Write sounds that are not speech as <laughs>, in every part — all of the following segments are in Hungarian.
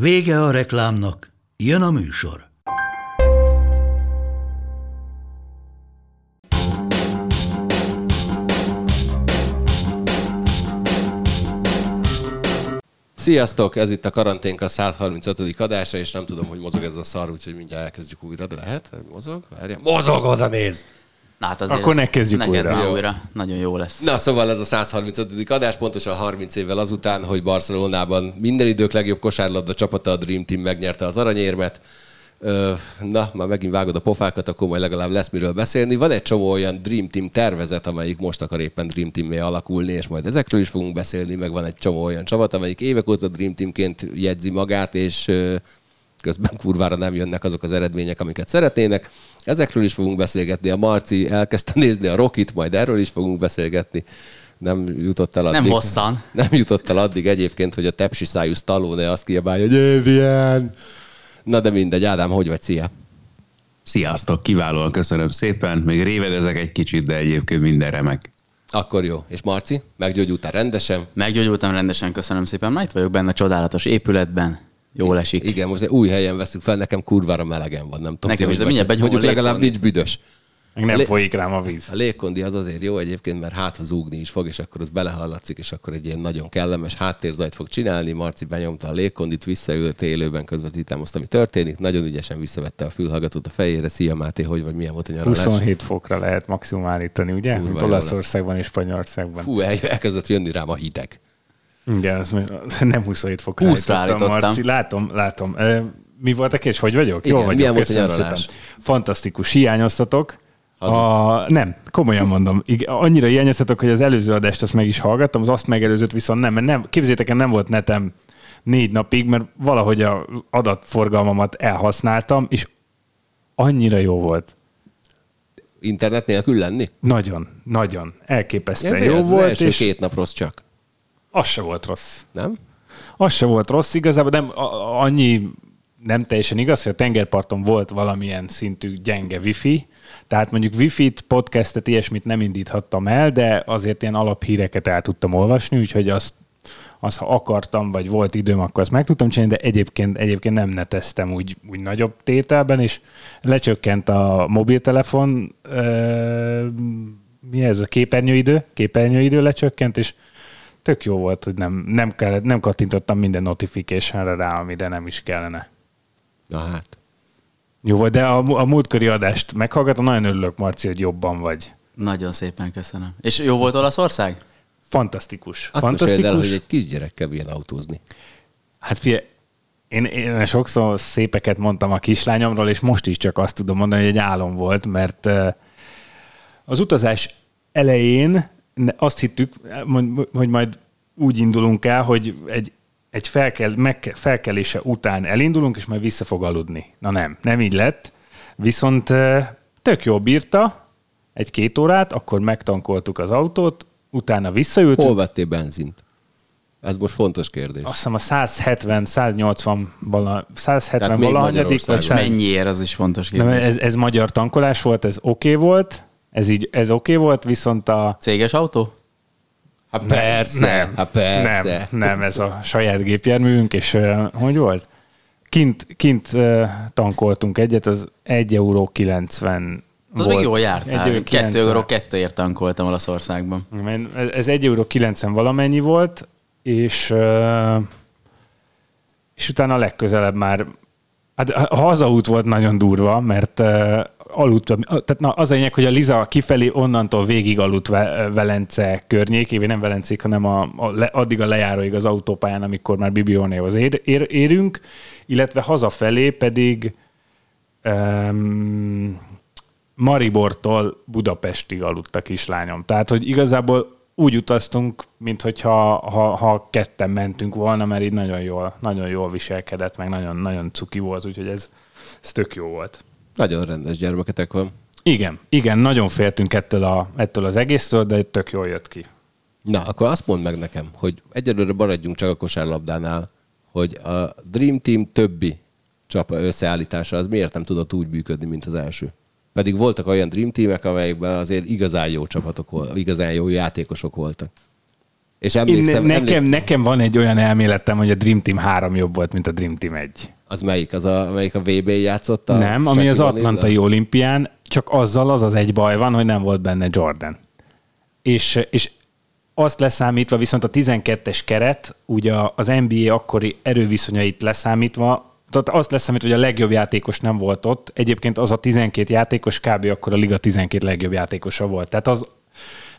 Vége a reklámnak, jön a műsor. Sziasztok, ez itt a karanténk a 135. adása, és nem tudom, hogy mozog ez a szar, úgyhogy mindjárt elkezdjük újra, de lehet? Mozog? Várja. Mozog, oda néz! Na, hát azért Akkor ne kezdjük ne újra. újra. Nagyon jó lesz. Na, szóval ez a 135. adás, pontosan 30 évvel azután, hogy Barcelonában minden idők legjobb kosárlabda csapata, a Dream Team megnyerte az aranyérmet. Na, már megint vágod a pofákat, akkor majd legalább lesz miről beszélni. Van egy csomó olyan Dream Team tervezet, amelyik most akar éppen Dream team alakulni, és majd ezekről is fogunk beszélni, meg van egy csomó olyan csapat, amelyik évek óta Dream Teamként jegyzi magát, és közben kurvára nem jönnek azok az eredmények, amiket szeretnének. Ezekről is fogunk beszélgetni. A Marci elkezdte <laughs> nézni a Rokit, majd erről is fogunk beszélgetni. Nem jutott el addig. Nem hosszan. <laughs> Nem jutott el addig egyébként, hogy a tepsi szájú Stallone azt kiabálja, hogy Adrian! Na de mindegy, Ádám, hogy vagy? Szia! Sziasztok, kiválóan köszönöm szépen. Még révedezek egy kicsit, de egyébként minden remek. Akkor jó. És Marci, meggyógyultál rendesen? Meggyógyultam rendesen, köszönöm szépen. Már itt vagyok benne a csodálatos épületben. Jól esik. Igen, most egy új helyen veszünk fel, nekem kurvára melegen van, nem tudom. Nekem ti is, hogy de mindjárt begyomom Mondjuk legalább nincs büdös. Meg nem Lé- folyik rám a víz. A légkondi az azért jó egyébként, mert hát ha zúgni is fog, és akkor az belehallatszik, és akkor egy ilyen nagyon kellemes háttérzajt fog csinálni. Marci benyomta a légkondit, visszaült élőben közvetítem azt, ami történik. Nagyon ügyesen visszavette a fülhallgatót a fejére. Szia Máté, hogy vagy milyen volt a nyaralás? 27 fokra lehet maximum állítani, ugye? Kurva Mint Olaszországban és Spanyolországban. Fú, el- elkezdett jönni rám a hideg. Igen, az nem 27 fokra 20-ra állítottam. Marci. Látom, látom. Mi volt a kérdés? Hogy vagyok? Igen, Jó vagyok, milyen volt a köszönöm szépen. Fantasztikus, hiányoztatok. A, nem, komolyan mondom. Igen, annyira hiányoztatok, hogy az előző adást azt meg is hallgattam, az azt megelőzőt viszont nem, mert nem, képzétek el, nem volt netem négy napig, mert valahogy a adatforgalmamat elhasználtam, és annyira jó volt. Internet nélkül lenni? Nagyon, nagyon. Elképesztően Ja, jó az volt, első és két nap rossz csak. Az se volt rossz. Nem? Az se volt rossz, igazából nem, a- annyi nem teljesen igaz, hogy a tengerparton volt valamilyen szintű gyenge wifi, tehát mondjuk wifi-t, podcastet, ilyesmit nem indíthattam el, de azért ilyen alaphíreket el tudtam olvasni, úgyhogy azt, azt ha akartam, vagy volt időm, akkor azt meg tudtam csinálni, de egyébként, egyébként nem neteztem úgy, úgy nagyobb tételben, és lecsökkent a mobiltelefon, ö, mi ez a képernyőidő? Képernyőidő lecsökkent, és tök jó volt, hogy nem, nem, kellett, nem kattintottam minden notificationre rá, amire nem is kellene. Na hát. Jó volt, de a, a múltkori adást meghallgatom, nagyon örülök, Marci, hogy jobban vagy. Nagyon szépen köszönöm. És jó volt Olaszország? Fantasztikus. Azt Fantasztikus. el, hogy egy kisgyerekkel milyen autózni. Hát figyelj, én, én sokszor szépeket mondtam a kislányomról, és most is csak azt tudom mondani, hogy egy álom volt, mert az utazás elején azt hittük, hogy majd úgy indulunk el, hogy egy, egy felkel, meg, felkelése után elindulunk, és majd vissza fog aludni. Na nem, nem így lett. Viszont tök jó bírta egy-két órát, akkor megtankoltuk az autót, utána visszaültünk, Hol vettél benzint? Ez most fontos kérdés. azt hiszem a 170, 180 vala, 170 Tehát még valahanyadik, vagy Magyarországon. 100, Mennyiért, az is fontos nem, kérdés. ez, ez magyar tankolás volt, ez oké okay volt, ez így, ez oké okay volt, viszont a... Céges autó? Hát persze, nem, hát persze. Nem, nem, ez a saját gépjárművünk, és hogy volt? Kint, kint tankoltunk egyet, az 1 euró 90 Az volt. még jól jártál. 1 2 euró 2 tankoltam Olaszországban. Ez- Ez 1 euró 90 valamennyi volt, és, és utána legközelebb már, hát a hazaút volt nagyon durva, mert ö, aludtam, tehát na, az a lényeg, hogy a Liza kifelé onnantól végig aludt Ve- Velence környékén, nem Velencék, hanem a, a, le- addig a lejáróig az autópályán, amikor már Bibionéhoz ér, ér, érünk, illetve hazafelé pedig um, Maribortól Budapestig aludt a kislányom. Tehát, hogy igazából úgy utaztunk, mint hogyha ha, ha ketten mentünk volna, mert így nagyon jól, nagyon jól viselkedett, meg nagyon, nagyon cuki volt, úgyhogy ez, ez tök jó volt. Nagyon rendes gyermeketek van. Igen, igen, nagyon féltünk ettől, a, ettől az egésztől, de tök jól jött ki. Na, akkor azt mondd meg nekem, hogy egyelőre maradjunk csak a kosárlabdánál, hogy a Dream Team többi csap összeállítása az miért nem tudott úgy működni, mint az első? Pedig voltak olyan Dream Teamek, amelyekben azért igazán jó csapatok igazán jó játékosok voltak. És emlékszem, Én, nekem, emlékszem, nekem van egy olyan elméletem, hogy a Dream Team 3 jobb volt, mint a Dream Team 1. az melyik? Az, a, amelyik a VB játszotta? Nem, ami az Atlantai olimpián, csak azzal az az egy baj van, hogy nem volt benne Jordan. És, és azt leszámítva, viszont a 12-es keret, ugye az NBA akkori erőviszonyait leszámítva, tehát azt leszámítva, hogy a legjobb játékos nem volt ott. Egyébként az a 12 játékos kb. akkor a liga 12 legjobb játékosa volt. Tehát az,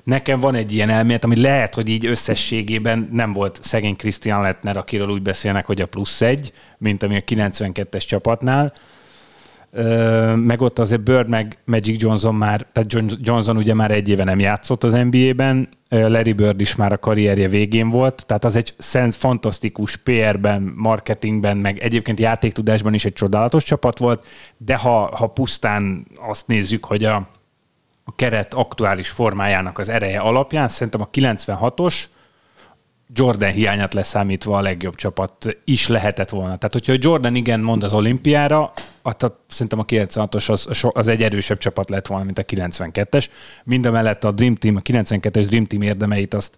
nekem van egy ilyen elmélet, ami lehet, hogy így összességében nem volt szegény Christian Lettner, akiről úgy beszélnek, hogy a plusz egy, mint ami a 92-es csapatnál. Meg ott azért Bird meg Magic Johnson már, tehát John- Johnson ugye már egy éve nem játszott az NBA-ben, Larry Bird is már a karrierje végén volt, tehát az egy szent, fantasztikus PR-ben, marketingben, meg egyébként játéktudásban is egy csodálatos csapat volt, de ha, ha pusztán azt nézzük, hogy a, a keret aktuális formájának az ereje alapján, szerintem a 96-os Jordan hiányát leszámítva a legjobb csapat is lehetett volna. Tehát, hogyha Jordan igen mond az olimpiára, akkor szerintem a 96-os az, az egy erősebb csapat lett volna, mint a 92-es. Mindemellett a Dream Team, a 92-es Dream Team érdemeit azt,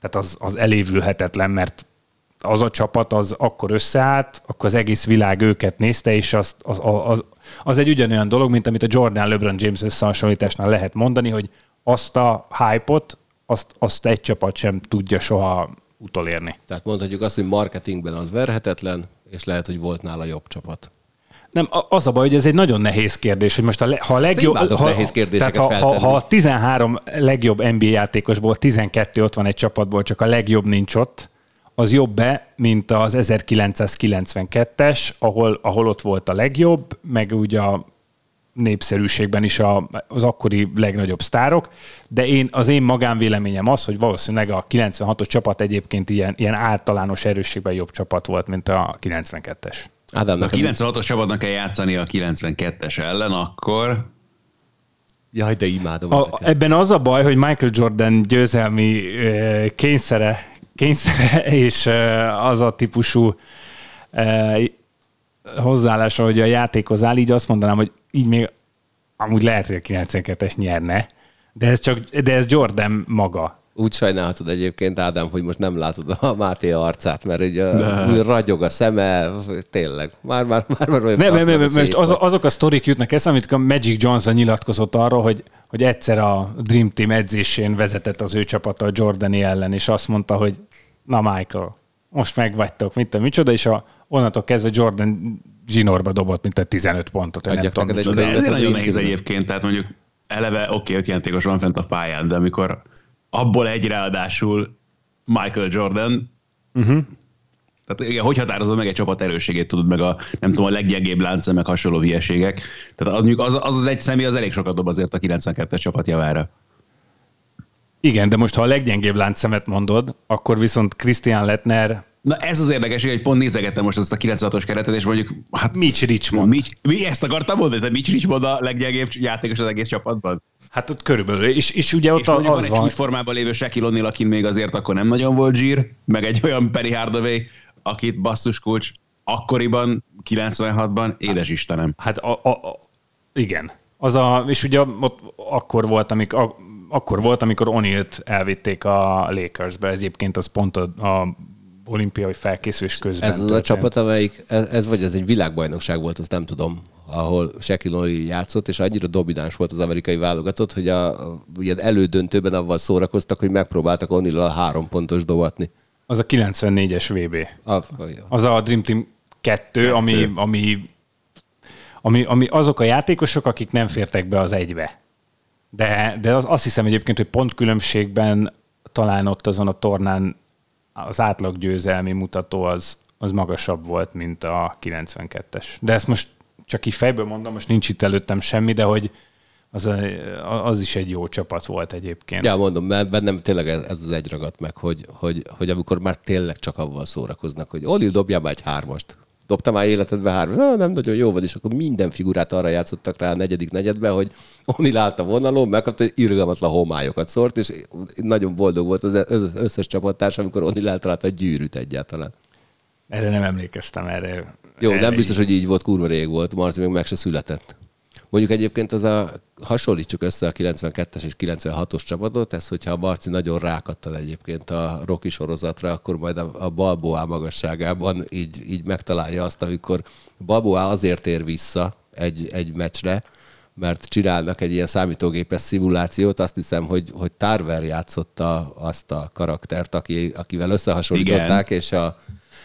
tehát az, az elévülhetetlen, mert az a csapat az akkor összeállt, akkor az egész világ őket nézte, és az, az, az, az egy ugyanolyan dolog, mint amit a Jordan LeBron James összehasonlításnál lehet mondani, hogy azt a hype-ot, azt, azt egy csapat sem tudja soha utolérni. Tehát mondhatjuk azt, hogy marketingben az verhetetlen, és lehet, hogy volt nála jobb csapat. Nem, az a baj, hogy ez egy nagyon nehéz kérdés, hogy most a le, ha a legjobb... Ha, nehéz kérdéseket tehát ha, ha, ha a 13 legjobb NBA játékosból 12 ott van egy csapatból, csak a legjobb nincs ott, az jobb-e, mint az 1992-es, ahol, ahol ott volt a legjobb, meg ugye a népszerűségben is a, az akkori legnagyobb sztárok, de én, az én magánvéleményem az, hogy valószínűleg a 96-os csapat egyébként ilyen, ilyen általános erősségben jobb csapat volt, mint a 92-es. Ádám, nekem... 96-os csapatnak kell játszani a 92-es ellen, akkor Jaj, de imádom A, ezeket. ebben az a baj, hogy Michael Jordan győzelmi kényszere, kényszere <laughs> és az a típusú hozzáállása, hogy a játékhoz áll, így azt mondanám, hogy így még amúgy lehet, hogy a 92-es nyerne, de ez, csak, de ez Jordan maga. Úgy sajnálhatod egyébként, Ádám, hogy most nem látod a Máté arcát, mert ugye úgy ragyog a szeme, tényleg. Már, már, már, már olyan Nem, nem, nem, most az, azok a sztorik jutnak eszembe, amit a Magic Johnson nyilatkozott arról, hogy, hogy egyszer a Dream Team edzésén vezetett az ő csapata a Jordani ellen, és azt mondta, hogy na Michael, most megvagytok, mit tudom, micsoda, és a, onnantól kezdve Jordan zsinórba dobott, mint a 15 pontot. vagy nem Adjak tudom, neked egy de ez nagyon nehéz egyébként, tehát mondjuk eleve oké, öt játékos van fent a pályán, de amikor abból egy ráadásul Michael Jordan, uh-huh. tehát igen, hogy határozod meg egy csapat erősségét, tudod meg a, nem tudom, a leggyengébb lánc, meg hasonló hülyeségek. Tehát az, az, az, az egy személy az elég sokat dob azért a 92-es csapat javára. Igen, de most ha a leggyengébb láncszemet mondod, akkor viszont Christian Lettner, Na ez az érdekes, hogy pont nézegettem most ezt a 96-os keretet, és mondjuk, hát Mitch Richmond. mi, mi ezt akartam mondani, hogy Mitch Richmond a leggyengébb játékos az egész csapatban? Hát ott körülbelül, és, és ugye ott És van az egy van, csúcsformában lévő Shaquille O'Neal, akin még azért akkor nem nagyon volt zsír, meg egy olyan Perry Hardaway, akit basszus kulcs akkoriban, 96-ban, édes Istenem. Hát a, a, a, igen. Az a, és ugye ott akkor volt, amik, a, akkor volt, amikor O'Neal-t elvitték a Lakersbe, ez egyébként az pont a, a olimpiai felkészülés közben Ez az a történt. csapat, amelyik, ez, ez vagy ez egy világbajnokság volt, azt nem tudom, ahol Shaquille O'Neal játszott, és annyira domináns volt az amerikai válogatott, hogy a, a ilyen elődöntőben avval szórakoztak, hogy megpróbáltak o'Neal a három pontos dobatni. Az a 94-es VB. A, a, Az a Dream Team 2, ami, ami, ami, ami azok a játékosok, akik nem fértek be az egybe. De, de az, azt hiszem egyébként, hogy pont különbségben talán ott azon a tornán az átlaggyőzelmi mutató az, az magasabb volt, mint a 92-es. De ezt most csak így fejből mondom, most nincs itt előttem semmi, de hogy, Az, az is egy jó csapat volt egyébként. Ja, mondom, mert bennem tényleg ez, ez az egy ragadt meg, hogy, hogy, hogy amikor már tényleg csak avval szórakoznak, hogy Oli, dobjál már egy hármast. Dobta már életedbe hármas? Na, nem nagyon jó vagy, és akkor minden figurát arra játszottak rá a negyedik negyedben, hogy Oni állt a vonalon, megkapta, hogy irgalmatlan homályokat szórt, és nagyon boldog volt az összes csapattárs, amikor Oni eltalálta a gyűrűt egyáltalán. Erre nem emlékeztem, erre. Jó, erre nem biztos, így. hogy így volt, kurva rég volt. Marci még meg se született. Mondjuk egyébként az a, hasonlítsuk össze a 92-es és 96-os csapatot, ez hogyha a Marci nagyon rákattal egyébként a Rocky sorozatra, akkor majd a, a Balboa magasságában így, így megtalálja azt, amikor Balboa azért ér vissza egy, egy meccsre, mert csinálnak egy ilyen számítógépes szimulációt, azt hiszem, hogy, hogy Tarver játszotta azt a karaktert, aki, akivel összehasonlították, Igen. és a,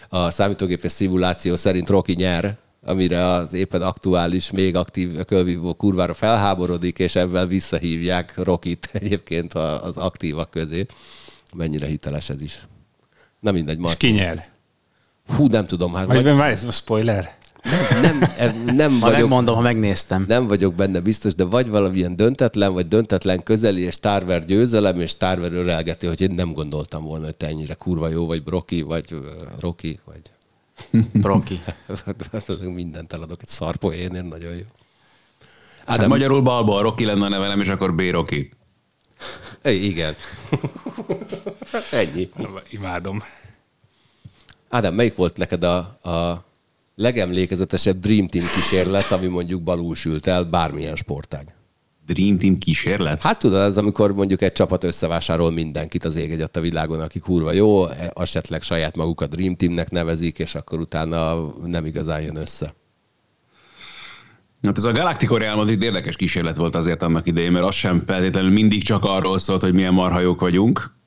a számítógépes szimuláció szerint Rocky nyer, amire az éppen aktuális, még aktív kölvívó kurvára felháborodik, és ebben visszahívják Rokit egyébként az aktívak közé. Mennyire hiteles ez is. Na mindegy, Marci. És ki nyer? Hú, nem tudom. Hát vagy, vagy... ez a spoiler? Nem, nem, nem ha vagyok, megmondom, ha megnéztem. Nem vagyok benne biztos, de vagy valamilyen döntetlen, vagy döntetlen közeli, és Tarver győzelem, és Tarver örelgeti, hogy én nem gondoltam volna, hogy te ennyire kurva jó, vagy Broki, vagy Rocky, vagy Broki. <laughs> Mindent eladok egy szarpoénért, nagyon jó. Hát Ádám... magyarul Balba, a Rocky lenne a nevelem, és akkor B. Rocky. Igen. Ennyi. Imádom. Ádám, melyik volt neked a, a legemlékezetesebb Dream Team kísérlet, ami mondjuk balúsült el bármilyen sportág? Dream Team kísérlet? Hát tudod, ez amikor mondjuk egy csapat összevásárol mindenkit az ég a világon, aki kurva jó, esetleg saját magukat Dream Teamnek nevezik, és akkor utána nem igazán jön össze. Hát ez a Galactico Real Madrid érdekes kísérlet volt azért annak idején, mert az sem feltétlenül mindig csak arról szólt, hogy milyen marhajók vagyunk.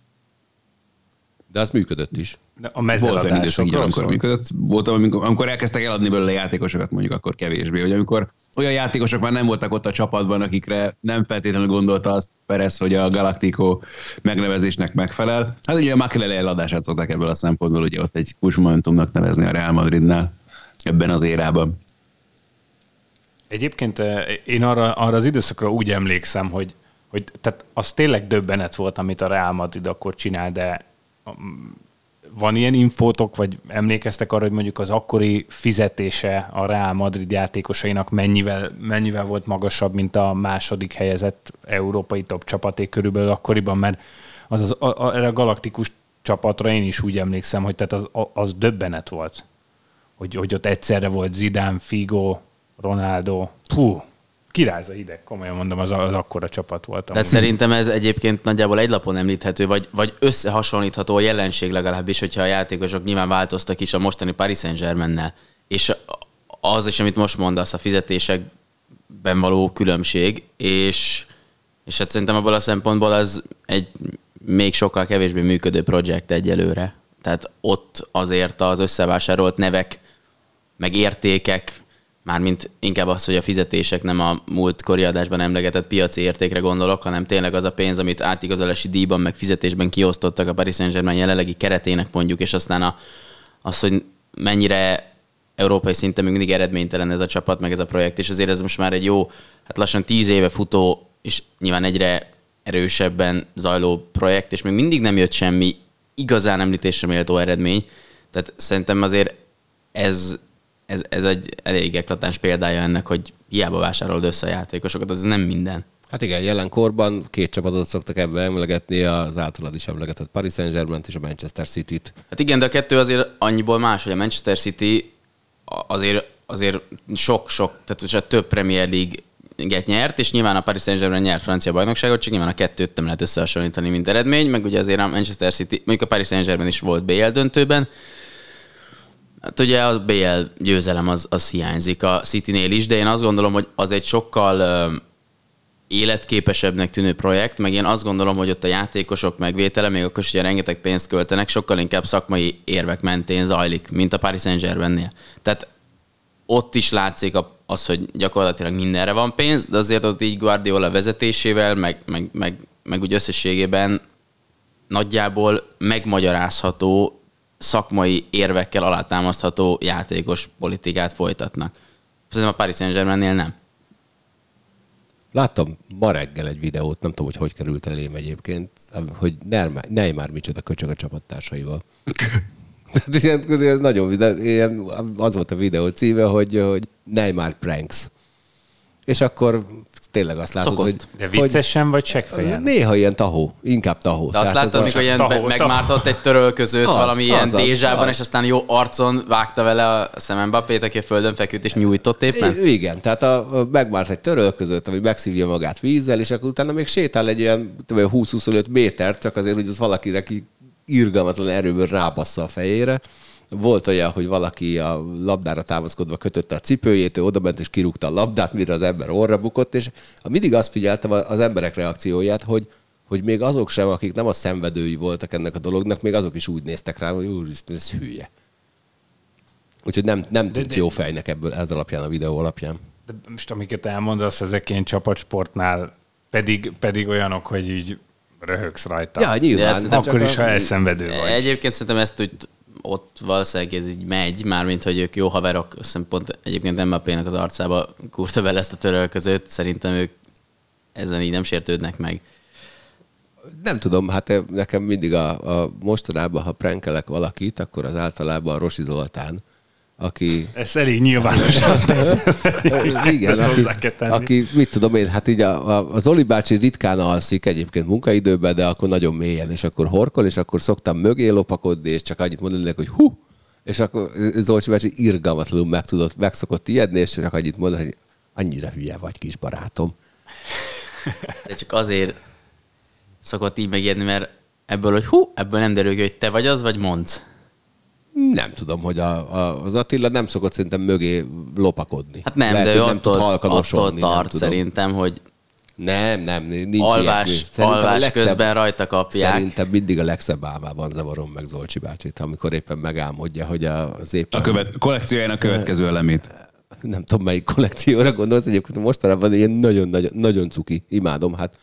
De az működött is. De a volt olyan időszak, amikor működött. Volt, amikor, amikor elkezdtek eladni belőle játékosokat, mondjuk akkor kevésbé, hogy amikor olyan játékosok már nem voltak ott a csapatban, akikre nem feltétlenül gondolta azt Perez, hogy a Galactico megnevezésnek megfelel. Hát ugye a Makelele eladását szokták ebből a szempontból, ugye ott egy kulcsmomentumnak nevezni a Real Madridnál ebben az érában. Egyébként eh, én arra, arra az időszakra úgy emlékszem, hogy, hogy tehát az tényleg döbbenet volt, amit a Real Madrid akkor csinál, de van ilyen infótok, vagy emlékeztek arra, hogy mondjuk az akkori fizetése a Real Madrid játékosainak mennyivel, mennyivel volt magasabb, mint a második helyezett európai top csapaté körülbelül akkoriban, mert az, az a, a, a galaktikus csapatra én is úgy emlékszem, hogy tehát az, az döbbenet volt, hogy, hogy ott egyszerre volt Zidane, Figo, Ronaldo, puh, kiráz a hideg, komolyan mondom, az, az akkora csapat volt. Tehát szerintem ez egyébként nagyjából egy lapon említhető, vagy, vagy összehasonlítható a jelenség legalábbis, hogyha a játékosok nyilván változtak is a mostani Paris Saint-Germain-nel. És az is, amit most mondasz, a fizetésekben való különbség, és, és hát szerintem abból a szempontból az egy még sokkal kevésbé működő projekt egyelőre. Tehát ott azért az összevásárolt nevek, meg értékek, Mármint inkább az, hogy a fizetések nem a múltkori adásban emlegetett piaci értékre gondolok, hanem tényleg az a pénz, amit átigazolási díjban meg fizetésben kiosztottak a Paris Saint-Germain jelenlegi keretének mondjuk, és aztán a, az, hogy mennyire európai szinten még mindig eredménytelen ez a csapat, meg ez a projekt, és azért ez most már egy jó, hát lassan tíz éve futó, és nyilván egyre erősebben zajló projekt, és még mindig nem jött semmi igazán említésre méltó eredmény. Tehát szerintem azért ez ez, ez egy elég eklatáns példája ennek, hogy hiába vásárolod össze a játékosokat, az nem minden. Hát igen, jelenkorban két csapatot szoktak ebben emlegetni, az általad is emlegetett Paris Saint-Germain és a Manchester City-t. Hát igen, de a kettő azért annyiból más, hogy a Manchester City azért, azért sok-sok, tehát több Premier League get nyert, és nyilván a Paris Saint-Germain nyert francia bajnokságot, csak nyilván a kettőt nem lehet összehasonlítani, mint eredmény, meg ugye azért a Manchester City, mondjuk a Paris Saint-Germain is volt BL döntőben, Hát ugye a BL győzelem az, az hiányzik a City-nél is, de én azt gondolom, hogy az egy sokkal életképesebbnek tűnő projekt, meg én azt gondolom, hogy ott a játékosok megvétele, még akkor is ugye rengeteg pénzt költenek, sokkal inkább szakmai érvek mentén zajlik, mint a Paris Saint-Germainnél. Tehát ott is látszik az, hogy gyakorlatilag mindenre van pénz, de azért ott így Guardiola vezetésével, meg, meg, meg, meg úgy összességében nagyjából megmagyarázható szakmai érvekkel alátámasztható játékos politikát folytatnak. Szerintem a Paris Saint-Germainnél nem. Láttam ma reggel egy videót, nem tudom, hogy hogy került elém egyébként, hogy Neymar, micsoda köcsög a csapattársaival. <laughs> Tehát ilyen, ilyen nagyon ilyen, az volt a videó címe, hogy, hogy Neymar pranks. És akkor tényleg azt látod, Szokott. hogy... De viccesen vagy seggfejen? néha ilyen tahó, inkább tahó. De azt az amikor ilyen tahó- megmártott egy törölközőt Az, valami ilyen az, az, dézsában, az. és aztán jó arcon vágta vele a szemem Mbappét, aki a földön feküdt és nyújtott éppen? I- Igen, tehát a, a megmárt egy törölközőt, ami megszívja magát vízzel, és akkor utána még sétál egy ilyen tudom, 20-25 métert, csak azért, hogy az valakinek irgalmatlan erőből rábassza a fejére. Volt olyan, hogy valaki a labdára támaszkodva kötötte a cipőjét, ő odabent és kirúgta a labdát, mire az ember orra bukott, és mindig azt figyeltem az emberek reakcióját, hogy hogy még azok sem, akik nem a szenvedői voltak ennek a dolognak, még azok is úgy néztek rá, hogy úristen, ez hülye. Úgyhogy nem, nem tűnt jó fejnek ebből ez alapján, a videó alapján. De most amiket elmondasz, ezek ilyen csapatsportnál pedig, pedig olyanok, hogy így röhögsz rajta. Ja, nyilván. de Akkor is, a- ha elszenvedő vagy. Egyébként szerintem ezt úgy ott valószínűleg ez így megy, mármint, hogy ők jó haverok, azt hiszem pont egyébként Mbappének az arcába kurta vele ezt a törölközőt, szerintem ők ezen így nem sértődnek meg. Nem tudom, hát nekem mindig a, a mostanában, ha prankelek valakit, akkor az általában a Rosi Zoltán, aki Ez elég nyilvánosan <laughs> tesz. igen, aki, aki, mit tudom én, hát így a, a, az Oli bácsi ritkán alszik egyébként munkaidőben, de akkor nagyon mélyen, és akkor horkol, és akkor szoktam mögé lopakodni, és csak annyit mondani neki, hogy hú, és akkor Zolcsi bácsi irgalmatlanul meg, tudott, meg szokott ijedni, és csak annyit mondani, hogy annyira hülye vagy, kis barátom. De csak azért szokott így megijedni, mert ebből, hogy hú, ebből nem derül ki, hogy te vagy az, vagy mondsz. Nem tudom, hogy a, a, az Attila nem szokott szerintem mögé lopakodni. Hát nem, Lehet, de ő nem tud attól, attól nem tart tudom. szerintem, hogy Nem, nem, nincs alvás, ilyesmi. Szerintem a alvás legszebb- közben rajta kapják. Szerintem mindig a legszebb álmában zavarom meg Zolcsi bácsit, amikor éppen megálmodja, hogy a- az éppen... A követ, kollekciójának következő elemét. Nem tudom, melyik kollekcióra gondolsz, egyébként mostanában ilyen nagyon-nagyon nagyon cuki, imádom. Hát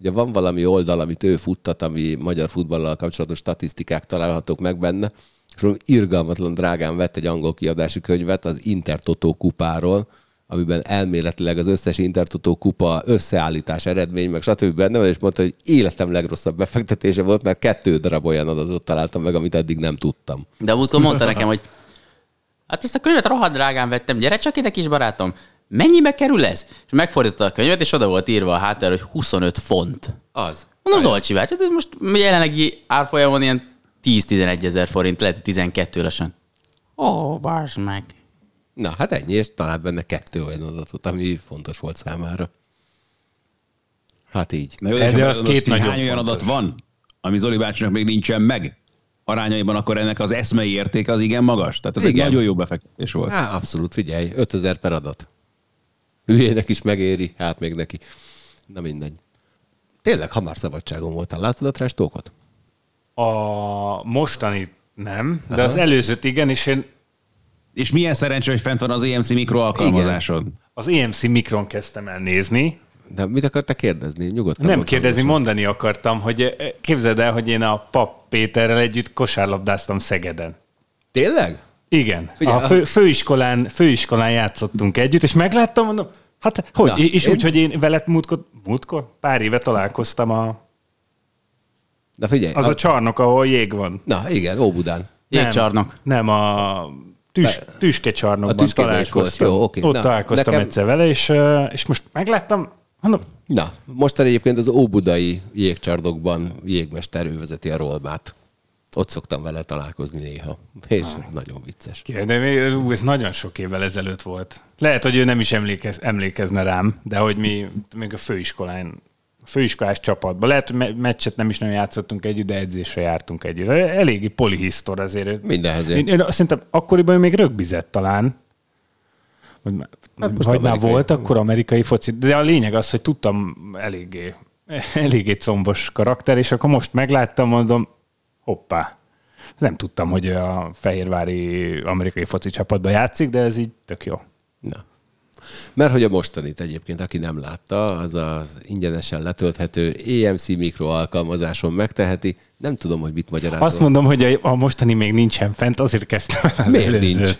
ugye van valami oldal, amit ő futtat, ami magyar futballal kapcsolatos statisztikák találhatók meg benne, és irgalmatlan drágán vett egy angol kiadási könyvet az Intertotó kupáról, amiben elméletileg az összes Intertotó kupa összeállítás eredmény, meg stb. benne van, és mondta, hogy életem legrosszabb befektetése volt, mert kettő darab olyan adatot találtam meg, amit eddig nem tudtam. De múltkor mondta nekem, hogy hát ezt a könyvet rohadt drágán vettem, gyere csak ide, kis barátom, mennyibe kerül ez? És megfordította a könyvet, és oda volt írva a háttér, hogy 25 font. Az. Mondom, Zolcsi bácsi, hát most jelenlegi árfolyamon ilyen 10-11 ezer forint, lehet, hogy 12 lassan. Ó, bárs meg. Na, hát ennyi, és talált benne kettő olyan adatot, ami fontos volt számára. Hát így. Na jó, De de, az két nagyon hány olyan fontos. adat van, ami Zoli bácsinak még nincsen meg? Arányaiban akkor ennek az eszmei értéke az igen magas. Tehát ez Igen. egy nagyon jó befektetés volt. Há, abszolút, figyelj, 5000 per adat. Hülyének is megéri, hát még neki. Na mindegy. Tényleg hamar szabadságon voltál. Látod a trash talkot? A mostani nem, de az előzőt igen, és én És milyen szerencsé, hogy fent van az EMC mikro alkalmazásod. az EMC mikron kezdtem el nézni. De mit akartál kérdezni? Nyugodtan. Nem kérdezni, mondani akartam, hogy eh, képzeld el, hogy én a pap Péterrel együtt kosárlabdáztam Szegeden. Tényleg? Igen. Figyelj, a fő, főiskolán, főiskolán játszottunk együtt, és megláttam, mondom, hát hogy? Na, és én- úgy, hogy én veled múltkor, múltkor? Pár éve találkoztam a, Na figyelj. az a csarnok, ahol jég van. Na igen, Óbudán. Jégcsarnok. Nem, nem a tüs, tüske csarnokban A tüskében találkoztam. jó, oké. Ott Na, találkoztam nekem- egyszer vele, és, és most megláttam, mondom, Na, most egyébként az Óbudai jégcsardokban jégmester ő vezeti a rolmát. Ott szoktam vele találkozni néha. És nagyon vicces. ki- de ú, ez nagyon sok évvel ezelőtt volt. Lehet, hogy ő nem is emlékez, emlékezne rám, de hogy mi még a főiskolán, a főiskolás csapatban, lehet, hogy me- meccset nem is nagyon játszottunk együtt, de edzésre jártunk együtt. Eléggé polihisztor azért. Mindenhez ér. Én, én szerintem akkoriban még rögbizett talán. Vagy, hát vagy már amerikai. volt akkor amerikai foci. De a lényeg az, hogy tudtam eléggé, eléggé combos karakter, és akkor most megláttam, mondom, hoppá. Nem tudtam, hogy a fehérvári amerikai foci csapatban játszik, de ez így tök jó. Na. Mert hogy a mostanit egyébként, aki nem látta, az az ingyenesen letölthető EMC mikro alkalmazáson megteheti. Nem tudom, hogy mit magyarázol. Azt mondom, hogy a, a mostani még nincsen fent, azért kezdtem el az Miért előzőt. nincs?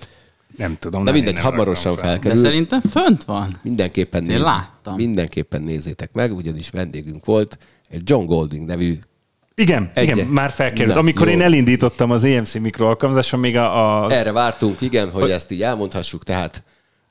Nem tudom. De mindegy, hamarosan fel. De felkerül. szerintem fönt van. Mindenképpen, néz, láttam. mindenképpen nézzétek meg, ugyanis vendégünk volt egy John Golding nevű Igen, Egy- igen, már felkerült. Na, Amikor jó. én elindítottam az EMC mikro alkalmazáson, még a, a Erre vártunk, igen, hogy ezt így elmondhassuk. Tehát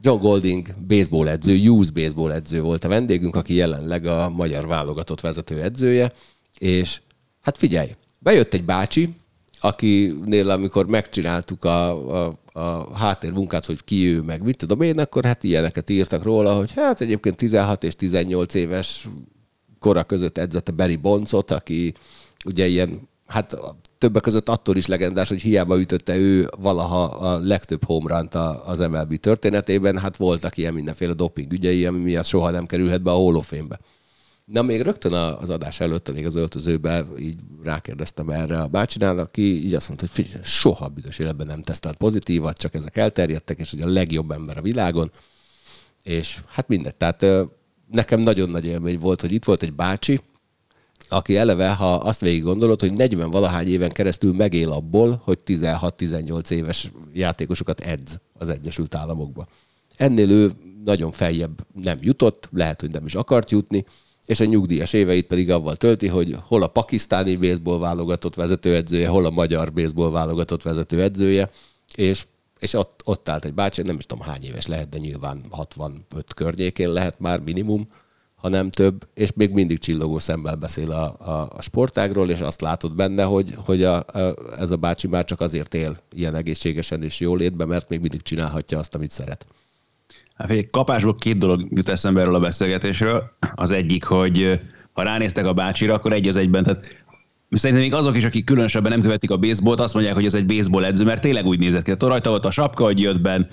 John Golding baseball edző, youth baseball edző volt a vendégünk, aki jelenleg a magyar válogatott vezető edzője, és hát figyelj, bejött egy bácsi, akinél amikor megcsináltuk a, a, a háttérmunkát, hogy ki ő, meg mit tudom én, akkor hát ilyeneket írtak róla, hogy hát egyébként 16 és 18 éves kora között edzette Barry Bondsot, aki ugye ilyen, hát többek között attól is legendás, hogy hiába ütötte ő valaha a legtöbb a- az MLB történetében, hát voltak ilyen mindenféle doping ügyei, ami miatt soha nem kerülhet be a Hall of Fame-be. Na még rögtön az adás előtt, még az öltözőbe így rákérdeztem erre a bácsinál, aki így azt mondta, hogy figyelj, soha büdös életben nem tesztelt pozitívat, csak ezek elterjedtek, és hogy a legjobb ember a világon. És hát mindegy, tehát nekem nagyon nagy élmény volt, hogy itt volt egy bácsi, aki eleve, ha azt végig gondolod, hogy 40 valahány éven keresztül megél abból, hogy 16-18 éves játékosokat edz az Egyesült Államokba. Ennél ő nagyon feljebb nem jutott, lehet, hogy nem is akart jutni, és a nyugdíjas éveit pedig avval tölti, hogy hol a pakisztáni baseball válogatott vezetőedzője, hol a magyar baseball válogatott vezetőedzője, és, és ott, ott állt egy bácsi, nem is tudom hány éves lehet, de nyilván 65 környékén lehet már minimum, ha nem több, és még mindig csillogó szemmel beszél a, a, a sportágról, és azt látod benne, hogy, hogy a, a, ez a bácsi már csak azért él ilyen egészségesen és jól létbe, mert még mindig csinálhatja azt, amit szeret. Hát figyelj, kapásból két dolog jut eszembe erről a beszélgetésről. Az egyik, hogy ha ránéztek a bácsira, akkor egy az egyben. Tehát szerintem még azok is, akik különösebben nem követik a baseballt, azt mondják, hogy ez egy baseball edző, mert tényleg úgy nézett ki. Tehát rajta volt a sapka, hogy jött benn,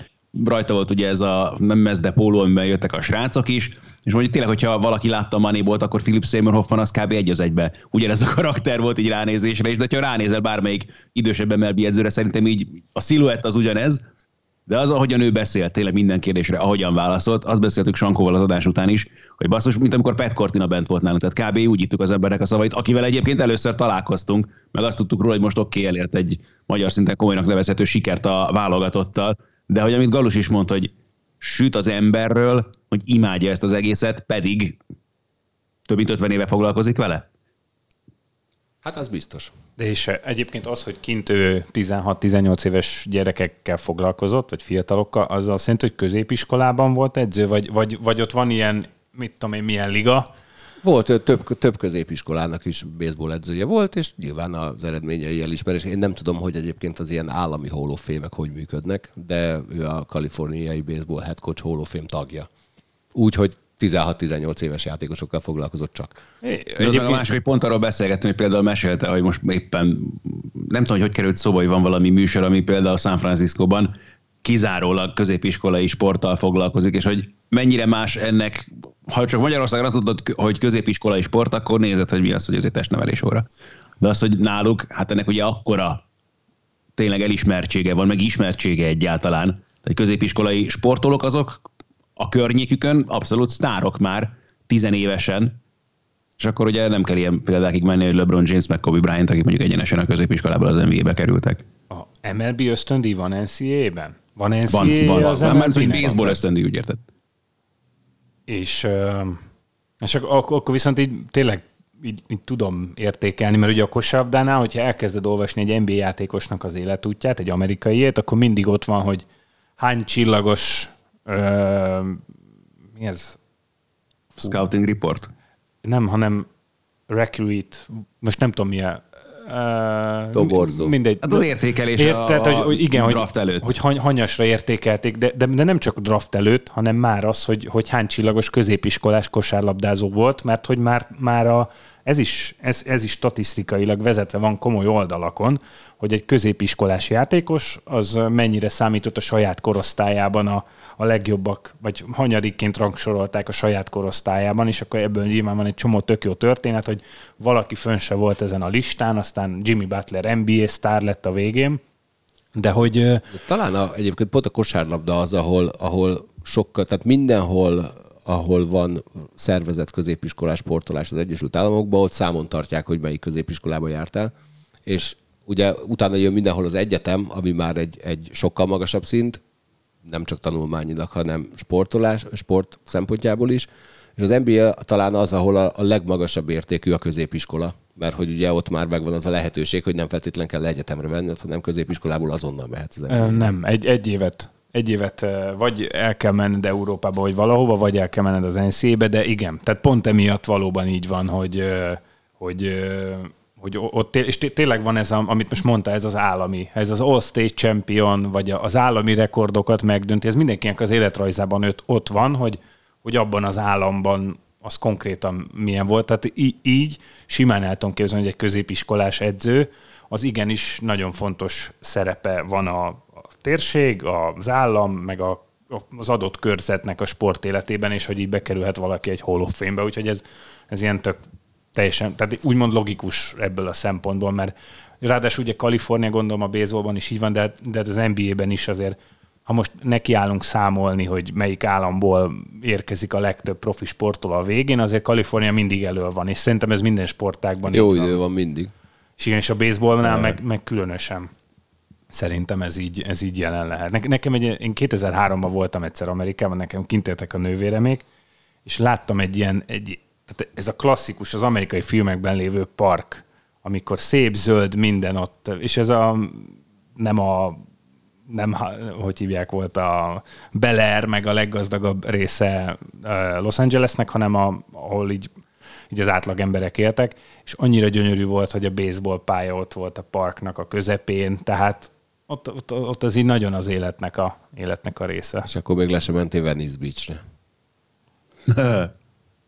rajta volt ugye ez a nem mezde póló, amiben jöttek a srácok is, és mondjuk tényleg, hogyha valaki látta a Moneyball-t, akkor Philip Seymour Hoffman az kb. egy az egybe. Ugyanez a karakter volt így ránézésre is, de ha ránézel bármelyik idősebb MLB edzőre, szerintem így a sziluett az ugyanez, de az, ahogyan ő beszélt, tényleg minden kérdésre, ahogyan válaszolt, azt beszéltük Sankóval az adás után is, hogy basszus, mint amikor Pat Cortina bent volt nálunk, tehát kb. úgy ittuk az emberek a szavait, akivel egyébként először találkoztunk, meg azt tudtuk róla, hogy most oké, okay, elért egy magyar szinten komolynak nevezhető sikert a válogatottal, de hogy amit Galus is mondta, hogy süt az emberről, hogy imádja ezt az egészet, pedig több mint 50 éve foglalkozik vele. Hát az biztos. De és egyébként az, hogy kint ő 16-18 éves gyerekekkel foglalkozott, vagy fiatalokkal, azzal szerint, hogy középiskolában volt edző, vagy, vagy, vagy ott van ilyen, mit tudom én, milyen liga, Volt több, több középiskolának is baseball edzője volt, és nyilván az eredményei elismerés. Én nem tudom, hogy egyébként az ilyen állami Hall of Fame-ek hogy működnek, de ő a kaliforniai baseball head coach Hall of Fame tagja. Úgy, hogy 16-18 éves játékosokkal foglalkozott csak. De az meg a másik, hogy pont arról beszélgettünk, hogy például mesélte, hogy most éppen nem tudom, hogy hogy került szóba, hogy van valami műsor, ami például San Franciscóban kizárólag középiskolai sporttal foglalkozik, és hogy mennyire más ennek, ha csak Magyarországon azt mondod, hogy középiskolai sport, akkor nézed, hogy mi az, hogy azért testnevelés óra. De az, hogy náluk, hát ennek ugye akkora tényleg elismertsége van, meg ismertsége egyáltalán. Tehát középiskolai sportolók azok a környékükön abszolút sztárok már tizenévesen, és akkor ugye nem kell ilyen példákig menni, hogy LeBron James meg Kobe Bryant, akik mondjuk egyenesen a középiskolából az NBA-be kerültek. A MLB ösztöndíj van NCAA-ben? Van NCAA Van, van, az van. Mert hogy MLB-nek? baseball ösztöndíj, úgy érted? És, és ak- ak- akkor viszont így tényleg így, így tudom értékelni, mert ugye a kosárlabdánál, hogyha elkezded olvasni egy NBA játékosnak az életútját, egy amerikaiét, akkor mindig ott van, hogy hány csillagos, ö, mi ez? Scouting report. Nem, hanem recruit, most nem tudom mi a Uh, Toborzó. Mindegy. Hát az értékelés Érted, a, a hogy, hogy igen, draft hogy, előtt. hogy hany, hanyasra értékelték, de, de, de, nem csak draft előtt, hanem már az, hogy, hogy hány csillagos középiskolás kosárlabdázó volt, mert hogy már, már a, ez, is, ez, ez is statisztikailag vezetve van komoly oldalakon, hogy egy középiskolás játékos az mennyire számított a saját korosztályában a, a legjobbak, vagy hanyadikként rangsorolták a saját korosztályában, és akkor ebből nyilván van egy csomó tök jó történet, hogy valaki fönn se volt ezen a listán, aztán Jimmy Butler NBA sztár lett a végén, de hogy Talán a, egyébként pont a kosárlabda az, ahol, ahol sokkal, tehát mindenhol, ahol van szervezett középiskolás sportolás az Egyesült Államokban, ott számon tartják, hogy melyik középiskolába jártál, és ugye utána jön mindenhol az egyetem, ami már egy, egy sokkal magasabb szint, nem csak tanulmányilag, hanem sportolás, sport szempontjából is. És az NBA talán az, ahol a, a legmagasabb értékű a középiskola, mert hogy ugye ott már megvan az a lehetőség, hogy nem feltétlen kell egyetemre venni, hanem középiskolából azonnal mehet az NBA. Nem, egy, egy évet egy évet vagy el kell menned Európába, vagy valahova, vagy el kell menned az NCA-be, de igen, tehát pont emiatt valóban így van, hogy, hogy, hogy ott, és tényleg van ez, amit most mondta, ez az állami, ez az All-State Champion, vagy az állami rekordokat megdönti, ez mindenkinek az életrajzában ott, ott van, hogy, hogy abban az államban az konkrétan milyen volt. Tehát így simán el tudom képzelni, hogy egy középiskolás edző, az igenis nagyon fontos szerepe van a, térség, az állam, meg a, az adott körzetnek a sportéletében, és hogy így bekerülhet valaki egy Hall úgyhogy ez, ez ilyen tök teljesen, tehát úgymond logikus ebből a szempontból, mert ráadásul ugye Kalifornia gondolom a baseballban is így van, de, de az NBA-ben is azért ha most nekiállunk számolni, hogy melyik államból érkezik a legtöbb profi sportoló a végén, azért Kalifornia mindig elő van, és szerintem ez minden sportágban Jó idő van. van mindig. És igen, és a baseballnál meg, meg különösen. Szerintem ez így, ez így jelen lehet. Nekem egy, én 2003-ban voltam egyszer Amerikában, nekem kint éltek a nővéremék, és láttam egy ilyen, egy, tehát ez a klasszikus, az amerikai filmekben lévő park, amikor szép zöld minden ott, és ez a nem a nem, hogy hívják, volt a Bel Air, meg a leggazdagabb része Los Angelesnek, hanem a, ahol így, így az átlag emberek éltek, és annyira gyönyörű volt, hogy a baseball pálya ott volt a parknak a közepén, tehát ott, ott, ott az így nagyon az életnek a, életnek a része. És akkor még le sem mentél Venice Beach-re. <laughs>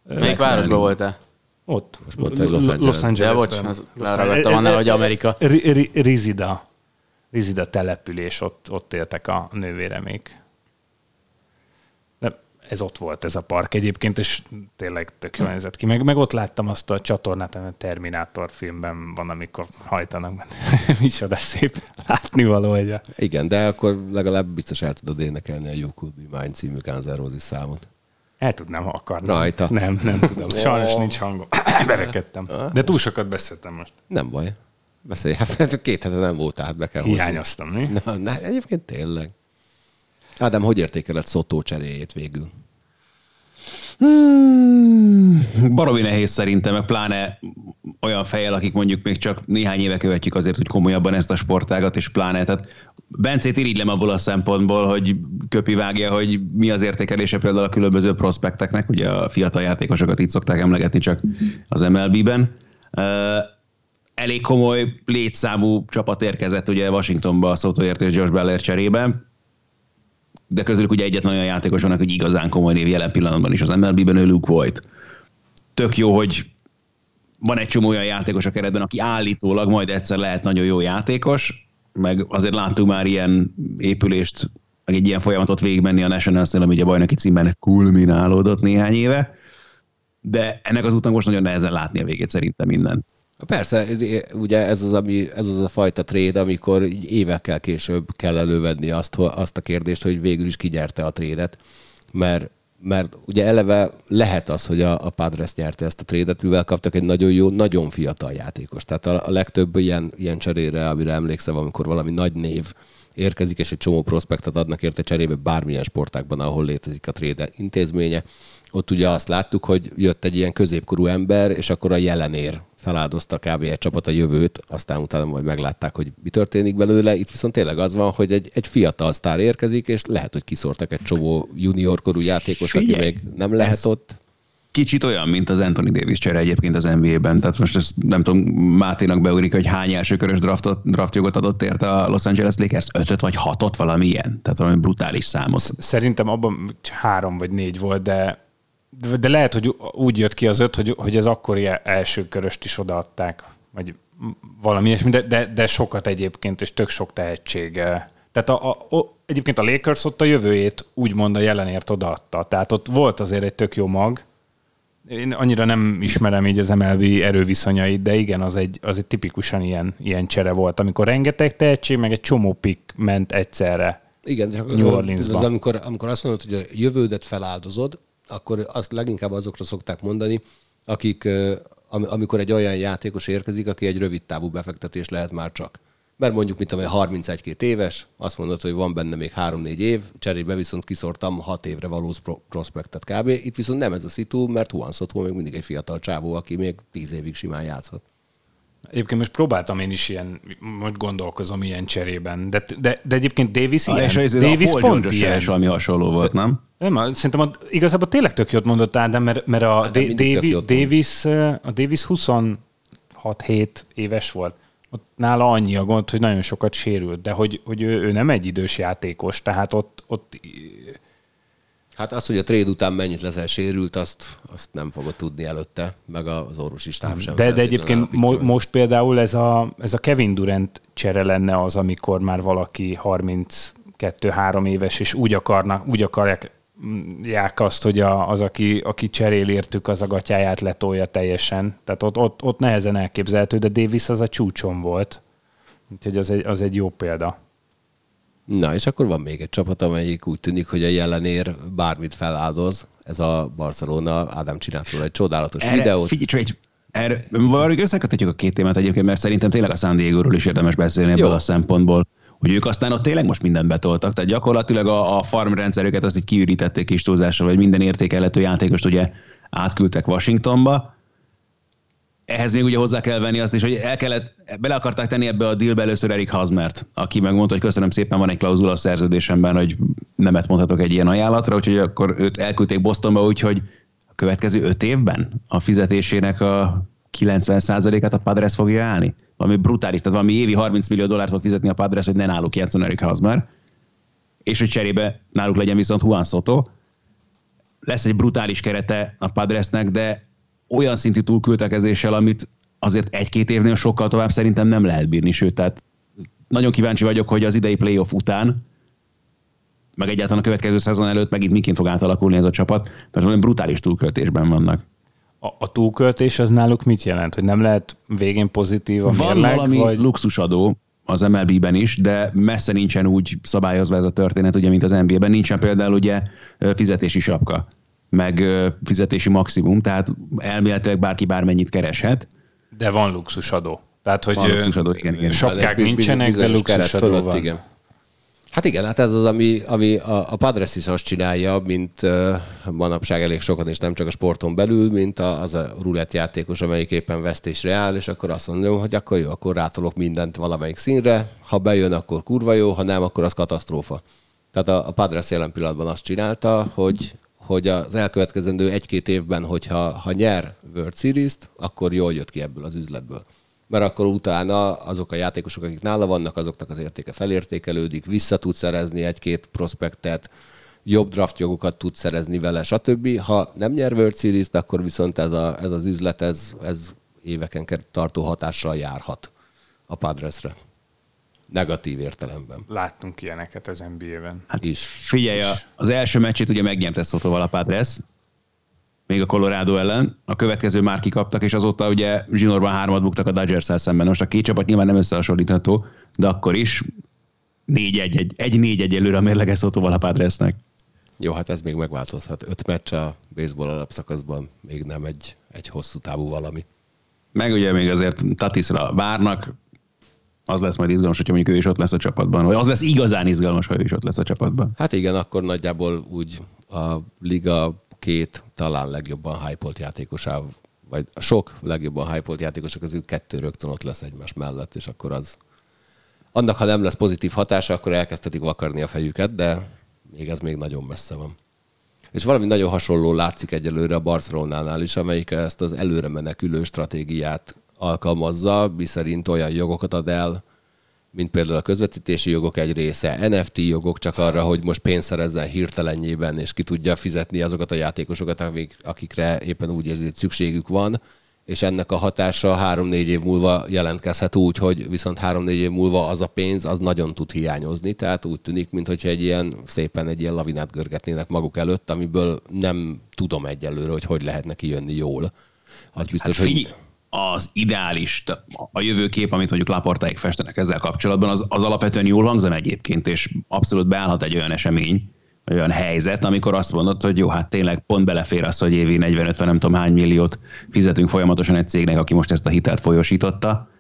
Melyik városban voltál? Ott. Most mondta, hogy Los Angeles. Los Angeles. Ja, bocs, az leragadtam annál, hogy Amerika. Rizida. Rizida település, ott, ott éltek a nővéremék ez ott volt ez a park egyébként, és tényleg tök jól nézett ki. Meg, meg ott láttam azt a csatornát, a Terminátor filmben van, amikor hajtanak. <laughs> Micsoda szép látnivaló egy. Igen, de akkor legalább biztos el tudod énekelni a You Could Be Mine című Guns számot. El tudnám, ha akarnám. Rajta. Nem, nem tudom. <laughs> Sajnos nincs hangom. <laughs> Berekedtem. De túl sokat beszéltem most. Nem baj. Beszélj. Hát két hete nem volt, tehát be kell Hiányoztam, mi? Na, na, egyébként tényleg. Ádám, hogy értékeled Szotó cseréjét végül? Hmm, baromi nehéz szerintem, meg pláne olyan fejjel, akik mondjuk még csak néhány éve követjük azért, hogy komolyabban ezt a sportágat, és pláne, tehát Bencét irigylem abból a szempontból, hogy köpi vágja, hogy mi az értékelése például a különböző prospekteknek, ugye a fiatal játékosokat itt szokták emlegetni csak az MLB-ben. Elég komoly létszámú csapat érkezett ugye Washingtonba a Sotoért és Josh Beller cserében de közülük ugye egyetlen olyan játékos van, hogy igazán komoly név jelen pillanatban is az MLB-ben ő Luke Voigt. Tök jó, hogy van egy csomó olyan játékos a keretben, aki állítólag majd egyszer lehet nagyon jó játékos, meg azért láttunk már ilyen épülést, meg egy ilyen folyamatot végigmenni a Nationals-nél, ami ugye a bajnoki címben kulminálódott néhány éve, de ennek az úton most nagyon nehezen látni a végét szerintem minden. Persze, ugye ez az, ami, ez az a fajta tréd, amikor évekkel később kell elővenni azt, azt a kérdést, hogy végül is kigyerte a trédet, mert mert ugye eleve lehet az, hogy a, a Padres nyerte ezt a trédet, mivel kaptak egy nagyon jó, nagyon fiatal játékos. Tehát a, a legtöbb ilyen, ilyen cserére, amire emlékszem, amikor valami nagy név érkezik, és egy csomó prospektet adnak érte cserébe bármilyen sportákban, ahol létezik a tréde intézménye. Ott ugye azt láttuk, hogy jött egy ilyen középkorú ember, és akkor a jelenér feláldozta kb. egy csapat a jövőt, aztán utána majd meglátták, hogy mi történik belőle. Itt viszont tényleg az van, hogy egy, egy fiatal sztár érkezik, és lehet, hogy kiszórtak egy csomó juniorkorú játékos, aki még nem lehet ez ott. Kicsit olyan, mint az Anthony Davis csere egyébként az NBA-ben. Tehát most ezt nem tudom, Máténak beugrik, hogy hány elsőkörös draftot, draftjogot adott érte a Los Angeles Lakers? Ötöt vagy hatot, valami ilyen? Tehát valami brutális számot. Szerintem abban három vagy négy volt, de de lehet, hogy úgy jött ki az öt, hogy, hogy az akkori első köröst is odaadták, vagy valami ilyesmi, de, de, de sokat egyébként, és tök sok tehetsége. Tehát a, a, a, egyébként a Lakers ott a jövőjét úgymond a jelenért odaadta. Tehát ott volt azért egy tök jó mag. Én annyira nem ismerem így az MLB erőviszonyait, de igen, az egy, az egy tipikusan ilyen, ilyen csere volt, amikor rengeteg tehetség, meg egy csomó pick ment egyszerre igen, csak New Orleansba. Az, amikor, amikor azt mondod, hogy a jövődet feláldozod, akkor azt leginkább azokra szokták mondani, akik, amikor egy olyan játékos érkezik, aki egy rövid távú befektetés lehet már csak. mert mondjuk, mint amely 31-2 éves, azt mondod, hogy van benne még 3-4 év, cserébe viszont kiszortam 6 évre valós pro- prospektet kb. Itt viszont nem ez a szitu, mert Juan Soto még mindig egy fiatal csávó, aki még 10 évig simán játszhat. Egyébként most próbáltam én is ilyen, most gondolkozom ilyen cserében, de, de, de egyébként Davis ilyen. És ez Davis a pont ilyen. is valami hasonló volt, nem? Nem, szerintem a, igazából tényleg tök jót mondott Ádám, mert, mert a, Hát, de da- mindig tök Davis, a Davis 26-7 éves volt. Ott nála annyi a gond, hogy nagyon sokat sérült, de hogy, hogy ő, ő nem egy idős játékos, tehát ott, ott Hát az, hogy a trade után mennyit leszel sérült, azt, azt nem fogod tudni előtte, meg az orvosi stáb sem. De, de egyébként mo- most például ez a, ez a Kevin Durant csere lenne az, amikor már valaki 32-3 éves, és úgy akarnak, úgy akarják ják azt, hogy a, az, aki, aki cserél értük, az a gatyáját letolja teljesen. Tehát ott, ott, ott nehezen elképzelhető, de Davis az a csúcson volt. Úgyhogy az egy, az egy jó példa. Na, és akkor van még egy csapat, amelyik úgy tűnik, hogy a jelenér bármit feláldoz. Ez a Barcelona, Ádám csinált róla egy csodálatos Erre, videót. Figyelj, erre, valahogy összeköthetjük a két témát egyébként, mert szerintem tényleg a San Diego-ról is érdemes beszélni ebből Jó. a szempontból, hogy ők aztán ott tényleg most mindent betoltak, tehát gyakorlatilag a, a farm rendszerüket azt így kiürítették kis túlzással, vagy minden értékelhető játékost ugye átküldtek Washingtonba. Ehhez még ugye hozzá kell venni azt is, hogy el kellett, bele akarták tenni ebbe a dealbe először Erik Hazmert, aki megmondta, hogy köszönöm szépen, van egy klauzula a szerződésemben, hogy nemet mondhatok egy ilyen ajánlatra, úgyhogy akkor őt elküldték Bostonba, úgyhogy a következő öt évben a fizetésének a 90%-át a Padres fogja állni. Valami brutális, tehát valami évi 30 millió dollárt fog fizetni a Padres, hogy ne náluk játszon Erik Hazmer, és hogy cserébe náluk legyen viszont Juan Soto. Lesz egy brutális kerete a Padresnek, de olyan szintű túlkültekezéssel, amit azért egy-két évnél sokkal tovább szerintem nem lehet bírni, sőt, tehát nagyon kíváncsi vagyok, hogy az idei playoff után meg egyáltalán a következő szezon előtt megint miként fog átalakulni ez a csapat, mert olyan brutális túlköltésben vannak. A, a túlköltés az náluk mit jelent? Hogy nem lehet végén pozitív a Van mérleg? valami vagy... luxusadó az MLB-ben is, de messze nincsen úgy szabályozva ez a történet, ugye, mint az NBA-ben. Nincsen például ugye fizetési sapka, meg fizetési maximum, tehát elméletileg bárki bármennyit kereshet. De van luxusadó. Tehát, hogy Van luxusadó, igen, igen. sapkák nincsenek, de luxusadó fölött, van. Igen. Hát igen, hát ez az, ami, ami a, a Padres is azt csinálja, mint uh, manapság elég sokan, és nem csak a sporton belül, mint a, az a rulett játékos, amelyik éppen vesztésre áll, és akkor azt mondom, hogy akkor jó, akkor rátolok mindent valamelyik színre, ha bejön, akkor kurva jó, ha nem, akkor az katasztrófa. Tehát a, a Padres jelen pillanatban azt csinálta, hogy, hogy az elkövetkezendő egy-két évben, hogyha ha nyer World Series-t, akkor jól jött ki ebből az üzletből mert akkor utána azok a játékosok, akik nála vannak, azoknak az értéke felértékelődik, vissza tud szerezni egy-két prospektet, jobb draft jogokat tud szerezni vele, stb. Ha nem nyer World series akkor viszont ez, a, ez az üzlet, ez, ez éveken tartó hatással járhat a Padresre. Negatív értelemben Láttunk ilyeneket az NBA-ben. Hát is. Figyelj, a- az első meccsét ugye megnyerte Sotoval a Padres, még a Colorado ellen, a következő már kikaptak, és azóta ugye zsinórban hármat buktak a dodgers szemben. Most a két csapat nyilván nem összehasonlítható, de akkor is 4-1, egy 4-1 előre a mérleges Sotoval a Padresnek. Jó, hát ez még megváltozhat. Öt meccs a baseball alapszakaszban még nem egy, egy hosszú távú valami. Meg ugye még azért Tatisra várnak, az lesz majd izgalmas, hogyha mondjuk ő is ott lesz a csapatban, vagy az lesz igazán izgalmas, ha ő is ott lesz a csapatban. Hát igen, akkor nagyjából úgy a liga két talán legjobban hypolt játékosá, vagy sok legjobban hypolt játékosok közül kettő rögtön ott lesz egymás mellett, és akkor az annak, ha nem lesz pozitív hatása, akkor elkezdhetik vakarni a fejüket, de még ez még nagyon messze van. És valami nagyon hasonló látszik egyelőre a Barcelonánál is, amelyik ezt az előre menekülő stratégiát alkalmazza, miszerint olyan jogokat ad el, mint például a közvetítési jogok egy része, NFT jogok csak arra, hogy most pénzt szerezzen hirtelenjében, és ki tudja fizetni azokat a játékosokat, akik, akikre éppen úgy érzi, hogy szükségük van, és ennek a hatása három-négy év múlva jelentkezhet úgy, hogy viszont három-négy év múlva az a pénz, az nagyon tud hiányozni, tehát úgy tűnik, mintha egy ilyen szépen egy ilyen lavinát görgetnének maguk előtt, amiből nem tudom egyelőre, hogy hogy lehetne kijönni jól. Az biztos, Hát hogy... az ideális, a jövőkép, amit mondjuk Laportáig festenek ezzel kapcsolatban, az, az alapvetően jól hangzan egyébként, és abszolút beállhat egy olyan esemény, olyan helyzet, amikor azt mondod, hogy jó, hát tényleg pont belefér az, hogy évi 40-50 nem tudom hány milliót fizetünk folyamatosan egy cégnek, aki most ezt a hitelt folyosította.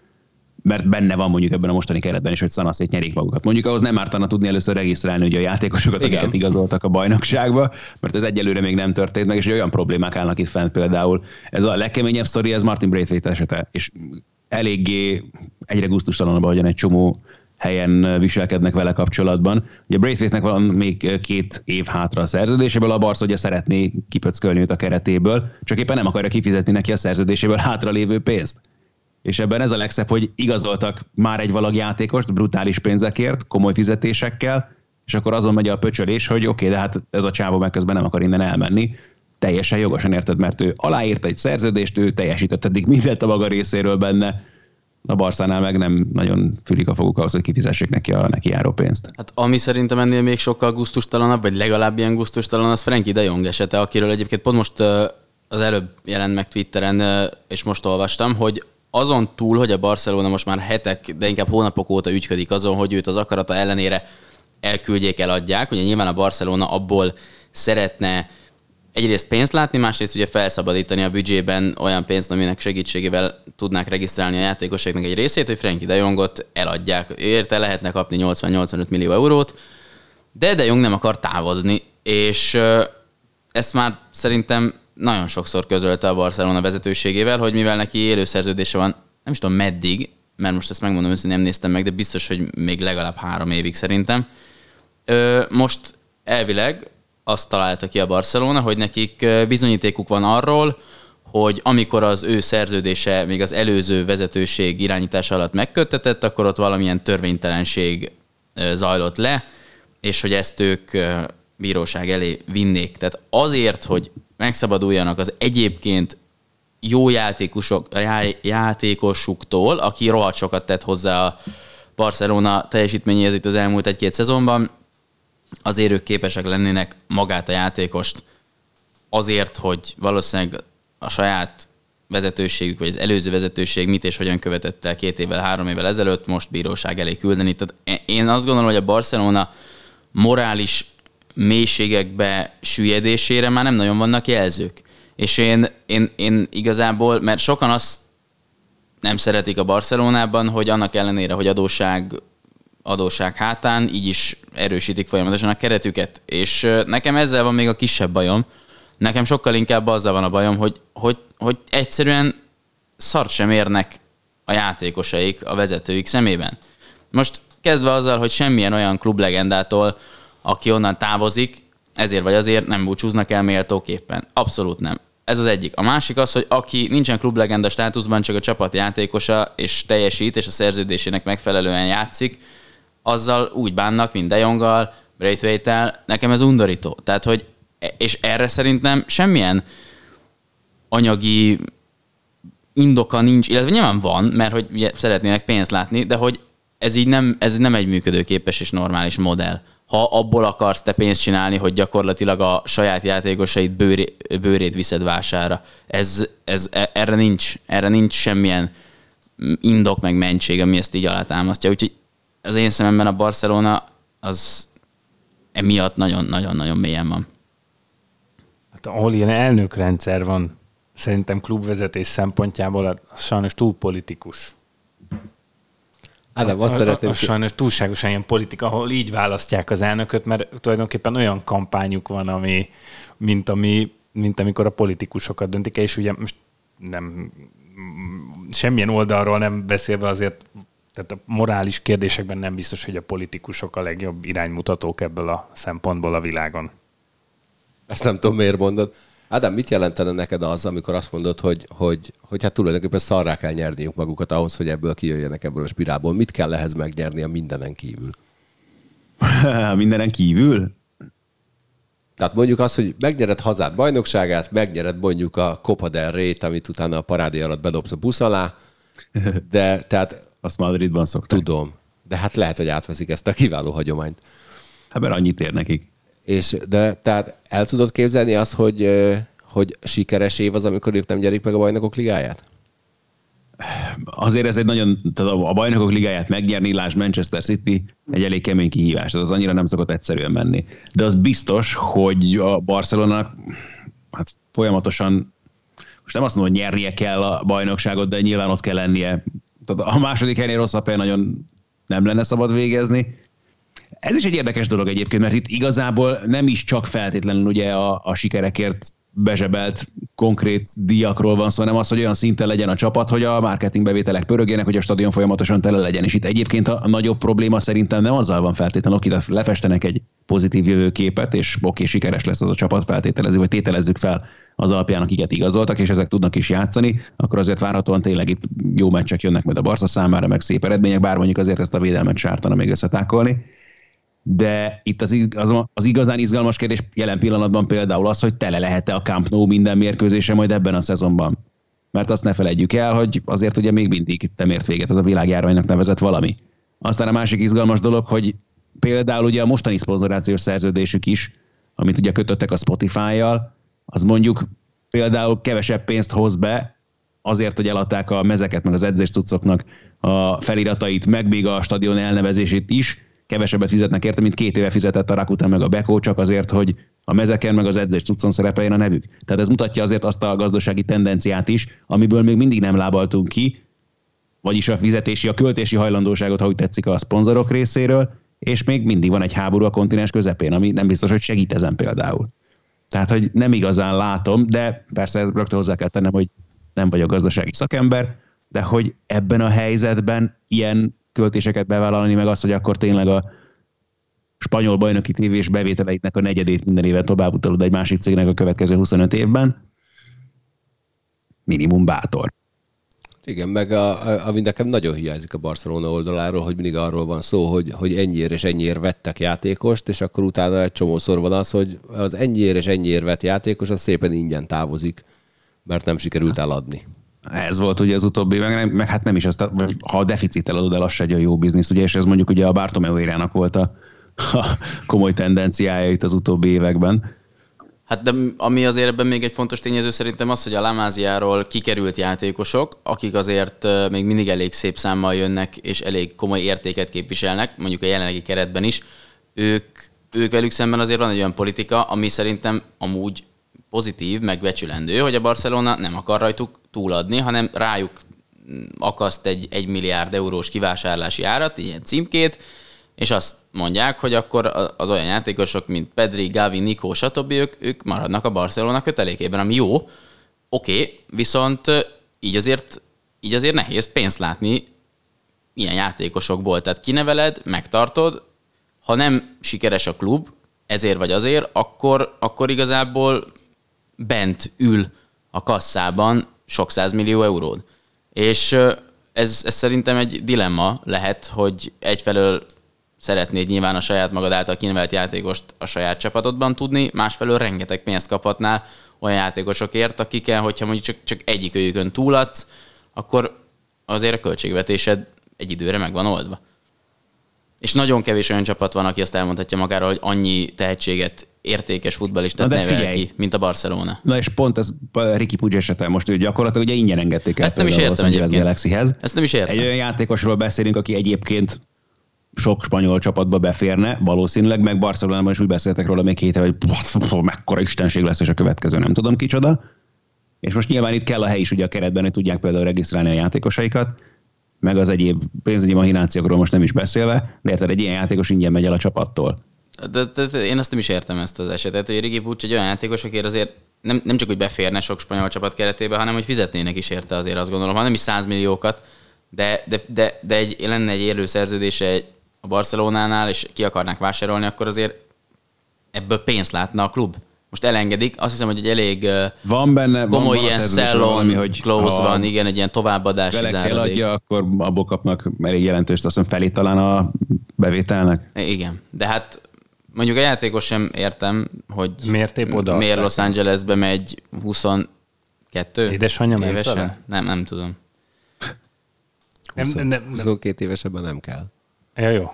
Mert benne van mondjuk ebben a mostani keretben is, hogy szanaszét nyerik magukat. Mondjuk ahhoz nem ártana tudni először regisztrálni hogy a játékosokat, Igen. akiket igazoltak a bajnokságba, mert ez egyelőre még nem történt meg, és olyan problémák állnak itt fent például. Ez a legkeményebb sztori, ez Martin Braithwaite esete, és eléggé egyre gusztustalanabb, ahogyan egy csomó helyen viselkednek vele kapcsolatban. Ugye Braithwaite-nek van még két év hátra a szerződéséből, a Barca ugye szeretné kipöckölni őt a keretéből, csak éppen nem akarja kifizetni neki a szerződéséből hátra lévő pénzt. És ebben ez a legszebb, hogy igazoltak már egy valag játékost brutális pénzekért, komoly fizetésekkel, és akkor azon megy a pöcsölés, hogy oké, okay, de hát ez a csávó meg közben nem akar innen elmenni. Teljesen jogosan érted, mert ő aláírta egy szerződést, ő teljesített eddig mindent a maga részéről benne, a Barszánál meg nem nagyon fülik a foguk ahhoz, hogy kifizessék neki a neki járó pénzt. Hát ami szerintem ennél még sokkal gusztustalanabb, vagy legalább ilyen gusztustalan, az Frankie de Jong esete, akiről egyébként pont most az előbb jelent meg Twitteren, és most olvastam, hogy azon túl, hogy a Barcelona most már hetek, de inkább hónapok óta ügyködik azon, hogy őt az akarata ellenére elküldjék, eladják. Ugye nyilván a Barcelona abból szeretne egyrészt pénzt látni, másrészt ugye felszabadítani a büdzsében olyan pénzt, aminek segítségével tudnák regisztrálni a játékosoknak egy részét, hogy Frankie de Jongot eladják. Érte lehetne kapni 80-85 millió eurót, de de Jong nem akar távozni, és ezt már szerintem nagyon sokszor közölte a Barcelona vezetőségével, hogy mivel neki élőszerződése van, nem is tudom meddig, mert most ezt megmondom hogy nem néztem meg, de biztos, hogy még legalább három évig szerintem. Most elvileg azt találta ki a Barcelona, hogy nekik bizonyítékuk van arról, hogy amikor az ő szerződése még az előző vezetőség irányítása alatt megköttetett, akkor ott valamilyen törvénytelenség zajlott le, és hogy ezt ők bíróság elé vinnék. Tehát azért, hogy megszabaduljanak az egyébként jó játékosok, játékosuktól, aki rohadt sokat tett hozzá a Barcelona teljesítményéhez itt az elmúlt egy-két szezonban, azért ők képesek lennének magát a játékost azért, hogy valószínűleg a saját vezetőségük, vagy az előző vezetőség mit és hogyan követett el két évvel, három évvel ezelőtt, most bíróság elé küldeni. Tehát én azt gondolom, hogy a Barcelona morális mélységekbe süllyedésére már nem nagyon vannak jelzők. És én, én, én igazából, mert sokan azt nem szeretik a Barcelonában, hogy annak ellenére, hogy adóság adóság hátán, így is erősítik folyamatosan a keretüket. És nekem ezzel van még a kisebb bajom. Nekem sokkal inkább azzal van a bajom, hogy, hogy, hogy egyszerűen szart sem érnek a játékosaik a vezetőik szemében. Most kezdve azzal, hogy semmilyen olyan klublegendától, aki onnan távozik, ezért vagy azért nem búcsúznak el méltóképpen. Abszolút nem. Ez az egyik. A másik az, hogy aki nincsen klublegenda státuszban, csak a csapat játékosa, és teljesít, és a szerződésének megfelelően játszik, azzal úgy bánnak, mint De Jonggal, Braithwaite-tel, nekem ez undorító. Tehát, hogy, és erre szerintem semmilyen anyagi indoka nincs, illetve nyilván van, mert hogy szeretnének pénzt látni, de hogy ez így nem, ez nem egy működőképes és normális modell. Ha abból akarsz te pénzt csinálni, hogy gyakorlatilag a saját játékosait bőré, bőrét viszed vására. Ez, ez, e, erre, nincs, erre nincs semmilyen indok meg mentség, ami ezt így alátámasztja. Úgyhogy az én szememben a Barcelona az emiatt nagyon-nagyon-nagyon mélyen van. Hát ahol ilyen elnökrendszer van, szerintem klubvezetés szempontjából, az sajnos túl politikus. Ádám, azt szeretném... A, a, sajnos túlságosan ilyen politika, ahol így választják az elnököt, mert tulajdonképpen olyan kampányuk van, ami, mint, ami, mint amikor a politikusokat döntik, és ugye most nem semmilyen oldalról nem beszélve azért tehát a morális kérdésekben nem biztos, hogy a politikusok a legjobb iránymutatók ebből a szempontból a világon. Ezt nem tudom, miért mondod. Ádám, mit jelentene neked az, amikor azt mondod, hogy, hogy, hogy hát tulajdonképpen szarrá kell nyerniük magukat ahhoz, hogy ebből kijöjjenek ebből a spirálból? Mit kell ehhez megnyerni a mindenen kívül? <laughs> mindenen kívül? Tehát mondjuk azt, hogy megnyered hazád bajnokságát, megnyered mondjuk a Copa del Rey-t, amit utána a parádé alatt bedobsz a busz alá, <laughs> de tehát azt Madridban szokták. Tudom, de hát lehet, hogy átveszik ezt a kiváló hagyományt. Hát mert annyit ér nekik. És, de tehát el tudod képzelni azt, hogy, hogy sikeres év az, amikor ők nem gyerik meg a bajnokok ligáját? Azért ez egy nagyon, tehát a bajnokok ligáját megnyerni, lásd Manchester City, egy elég kemény kihívás, az annyira nem szokott egyszerűen menni. De az biztos, hogy a Barcelona hát folyamatosan, most nem azt mondom, hogy nyernie kell a bajnokságot, de nyilván ott kell lennie tehát a második helynél rosszabb helyen nagyon nem lenne szabad végezni. Ez is egy érdekes dolog egyébként, mert itt igazából nem is csak feltétlenül ugye a, a sikerekért bezsebelt konkrét díjakról van szó, hanem az, hogy olyan szinten legyen a csapat, hogy a marketing bevételek pörögjenek, hogy a stadion folyamatosan tele legyen. És itt egyébként a, nagyobb probléma szerintem nem azzal van feltétlenül, akit lefestenek egy pozitív jövőképet, és oké, sikeres lesz az a csapat feltételező, vagy tételezzük fel az alapján, akiket igazoltak, és ezek tudnak is játszani, akkor azért várhatóan tényleg itt jó meccsek jönnek majd a Barca számára, meg szép eredmények, bár mondjuk azért ezt a védelmet sártana még összetákolni de itt az, az, az igazán izgalmas kérdés jelen pillanatban például az, hogy tele lehet-e a Camp Nou minden mérkőzése majd ebben a szezonban. Mert azt ne felejtjük el, hogy azért ugye még mindig nem ért véget az a világjárványnak nevezett valami. Aztán a másik izgalmas dolog, hogy például ugye a mostani szponzorációs szerződésük is, amit ugye kötöttek a Spotify-jal, az mondjuk például kevesebb pénzt hoz be, azért, hogy eladták a mezeket, meg az edzés cuccoknak a feliratait, meg még a stadion elnevezését is, kevesebbet fizetnek érte, mint két éve fizetett a Rakután meg a Beko, csak azért, hogy a mezeken meg az edzés tudszon szerepeljen a nevük. Tehát ez mutatja azért azt a gazdasági tendenciát is, amiből még mindig nem lábaltunk ki, vagyis a fizetési, a költési hajlandóságot, ha úgy tetszik a szponzorok részéről, és még mindig van egy háború a kontinens közepén, ami nem biztos, hogy segít ezen például. Tehát, hogy nem igazán látom, de persze rögtön hozzá kell tennem, hogy nem vagyok gazdasági szakember, de hogy ebben a helyzetben ilyen költéseket bevállalni, meg azt, hogy akkor tényleg a spanyol bajnoki tévés bevételeiknek a negyedét minden éven tovább utalod egy másik cégnek a következő 25 évben. Minimum bátor. Igen, meg a, a, ami nekem nagyon hiányzik a Barcelona oldaláról, hogy mindig arról van szó, hogy, hogy ennyiért és ennyiért vettek játékost, és akkor utána egy csomószor van az, hogy az ennyiért és ennyiért vett játékos, az szépen ingyen távozik, mert nem sikerült eladni. Ez volt ugye az utóbbi, meg, meg hát nem is, azt, vagy ha a deficit eladod el, az se egy jó biznisz, ugye, és ez mondjuk ugye a Bartomeu érának volt a, a komoly tendenciája itt az utóbbi években. Hát de ami azért ebben még egy fontos tényező szerintem az, hogy a Lamáziáról kikerült játékosok, akik azért még mindig elég szép számmal jönnek, és elég komoly értéket képviselnek, mondjuk a jelenlegi keretben is, ők, ők velük szemben azért van egy olyan politika, ami szerintem amúgy pozitív, megbecsülendő, hogy a Barcelona nem akar rajtuk túladni, hanem rájuk akaszt egy 1 milliárd eurós kivásárlási árat, ilyen címkét, és azt mondják, hogy akkor az olyan játékosok, mint Pedri, Gavi, Nico, stb. Ők, ők maradnak a Barcelona kötelékében, ami jó, oké, okay, viszont így azért, így azért nehéz pénzt látni ilyen játékosokból. Tehát kineveled, megtartod, ha nem sikeres a klub, ezért vagy azért, akkor, akkor igazából bent ül a kasszában sok millió euród. És ez, ez szerintem egy dilemma lehet, hogy egyfelől szeretnéd nyilván a saját magad által kinevelt játékost a saját csapatodban tudni, másfelől rengeteg pénzt kaphatnál olyan játékosokért, akikkel, hogyha mondjuk csak, csak egyik őjükön túladsz, akkor azért a költségvetésed egy időre meg van oldva. És nagyon kevés olyan csapat van, aki azt elmondhatja magáról, hogy annyi tehetséget értékes futballistát nevel figyelj. ki, mint a Barcelona. Na és pont ez Ricky Puig esete most ő gyakorlatilag ugye ingyen engedték el. Ezt nem is értem egyébként. Galaxyhez. Ezt nem is értem. Egy olyan játékosról beszélünk, aki egyébként sok spanyol csapatba beférne, valószínűleg, meg Barcelonában is úgy beszéltek róla még hétre, hogy mekkora istenség lesz, és a következő nem tudom kicsoda. És most nyilván itt kell a hely is ugye a keretben, hogy tudják például regisztrálni a játékosaikat, meg az egyéb pénzügyi mahinációkról most nem is beszélve, de érted, egy ilyen játékos ingyen megy el a csapattól. De, de, de, én azt nem is értem ezt az esetet, hogy Rigi Pucs egy olyan játékos, aki azért nem, nem csak, hogy beférne sok spanyol csapat keretébe, hanem hogy fizetnének is érte azért azt gondolom, ha nem is 100 milliókat, de, de, de, de egy, lenne egy élő szerződése a Barcelonánál, és ki akarnák vásárolni, akkor azért ebből pénzt látna a klub. Most elengedik, azt hiszem, hogy egy elég van benne, komoly van ilyen szellon, hogy close van, igen, egy ilyen továbbadási záradék. eladja, akkor abból kapnak elég jelentős, azt hiszem felét talán a bevételnek. Igen, de hát mondjuk a játékos sem értem, hogy miért, épp oda miért Los Angelesbe megy 22 Édesanyja évesen? Nem, nem tudom. 20, nem, nem, nem. 22 évesebben nem kell. Ja, jó.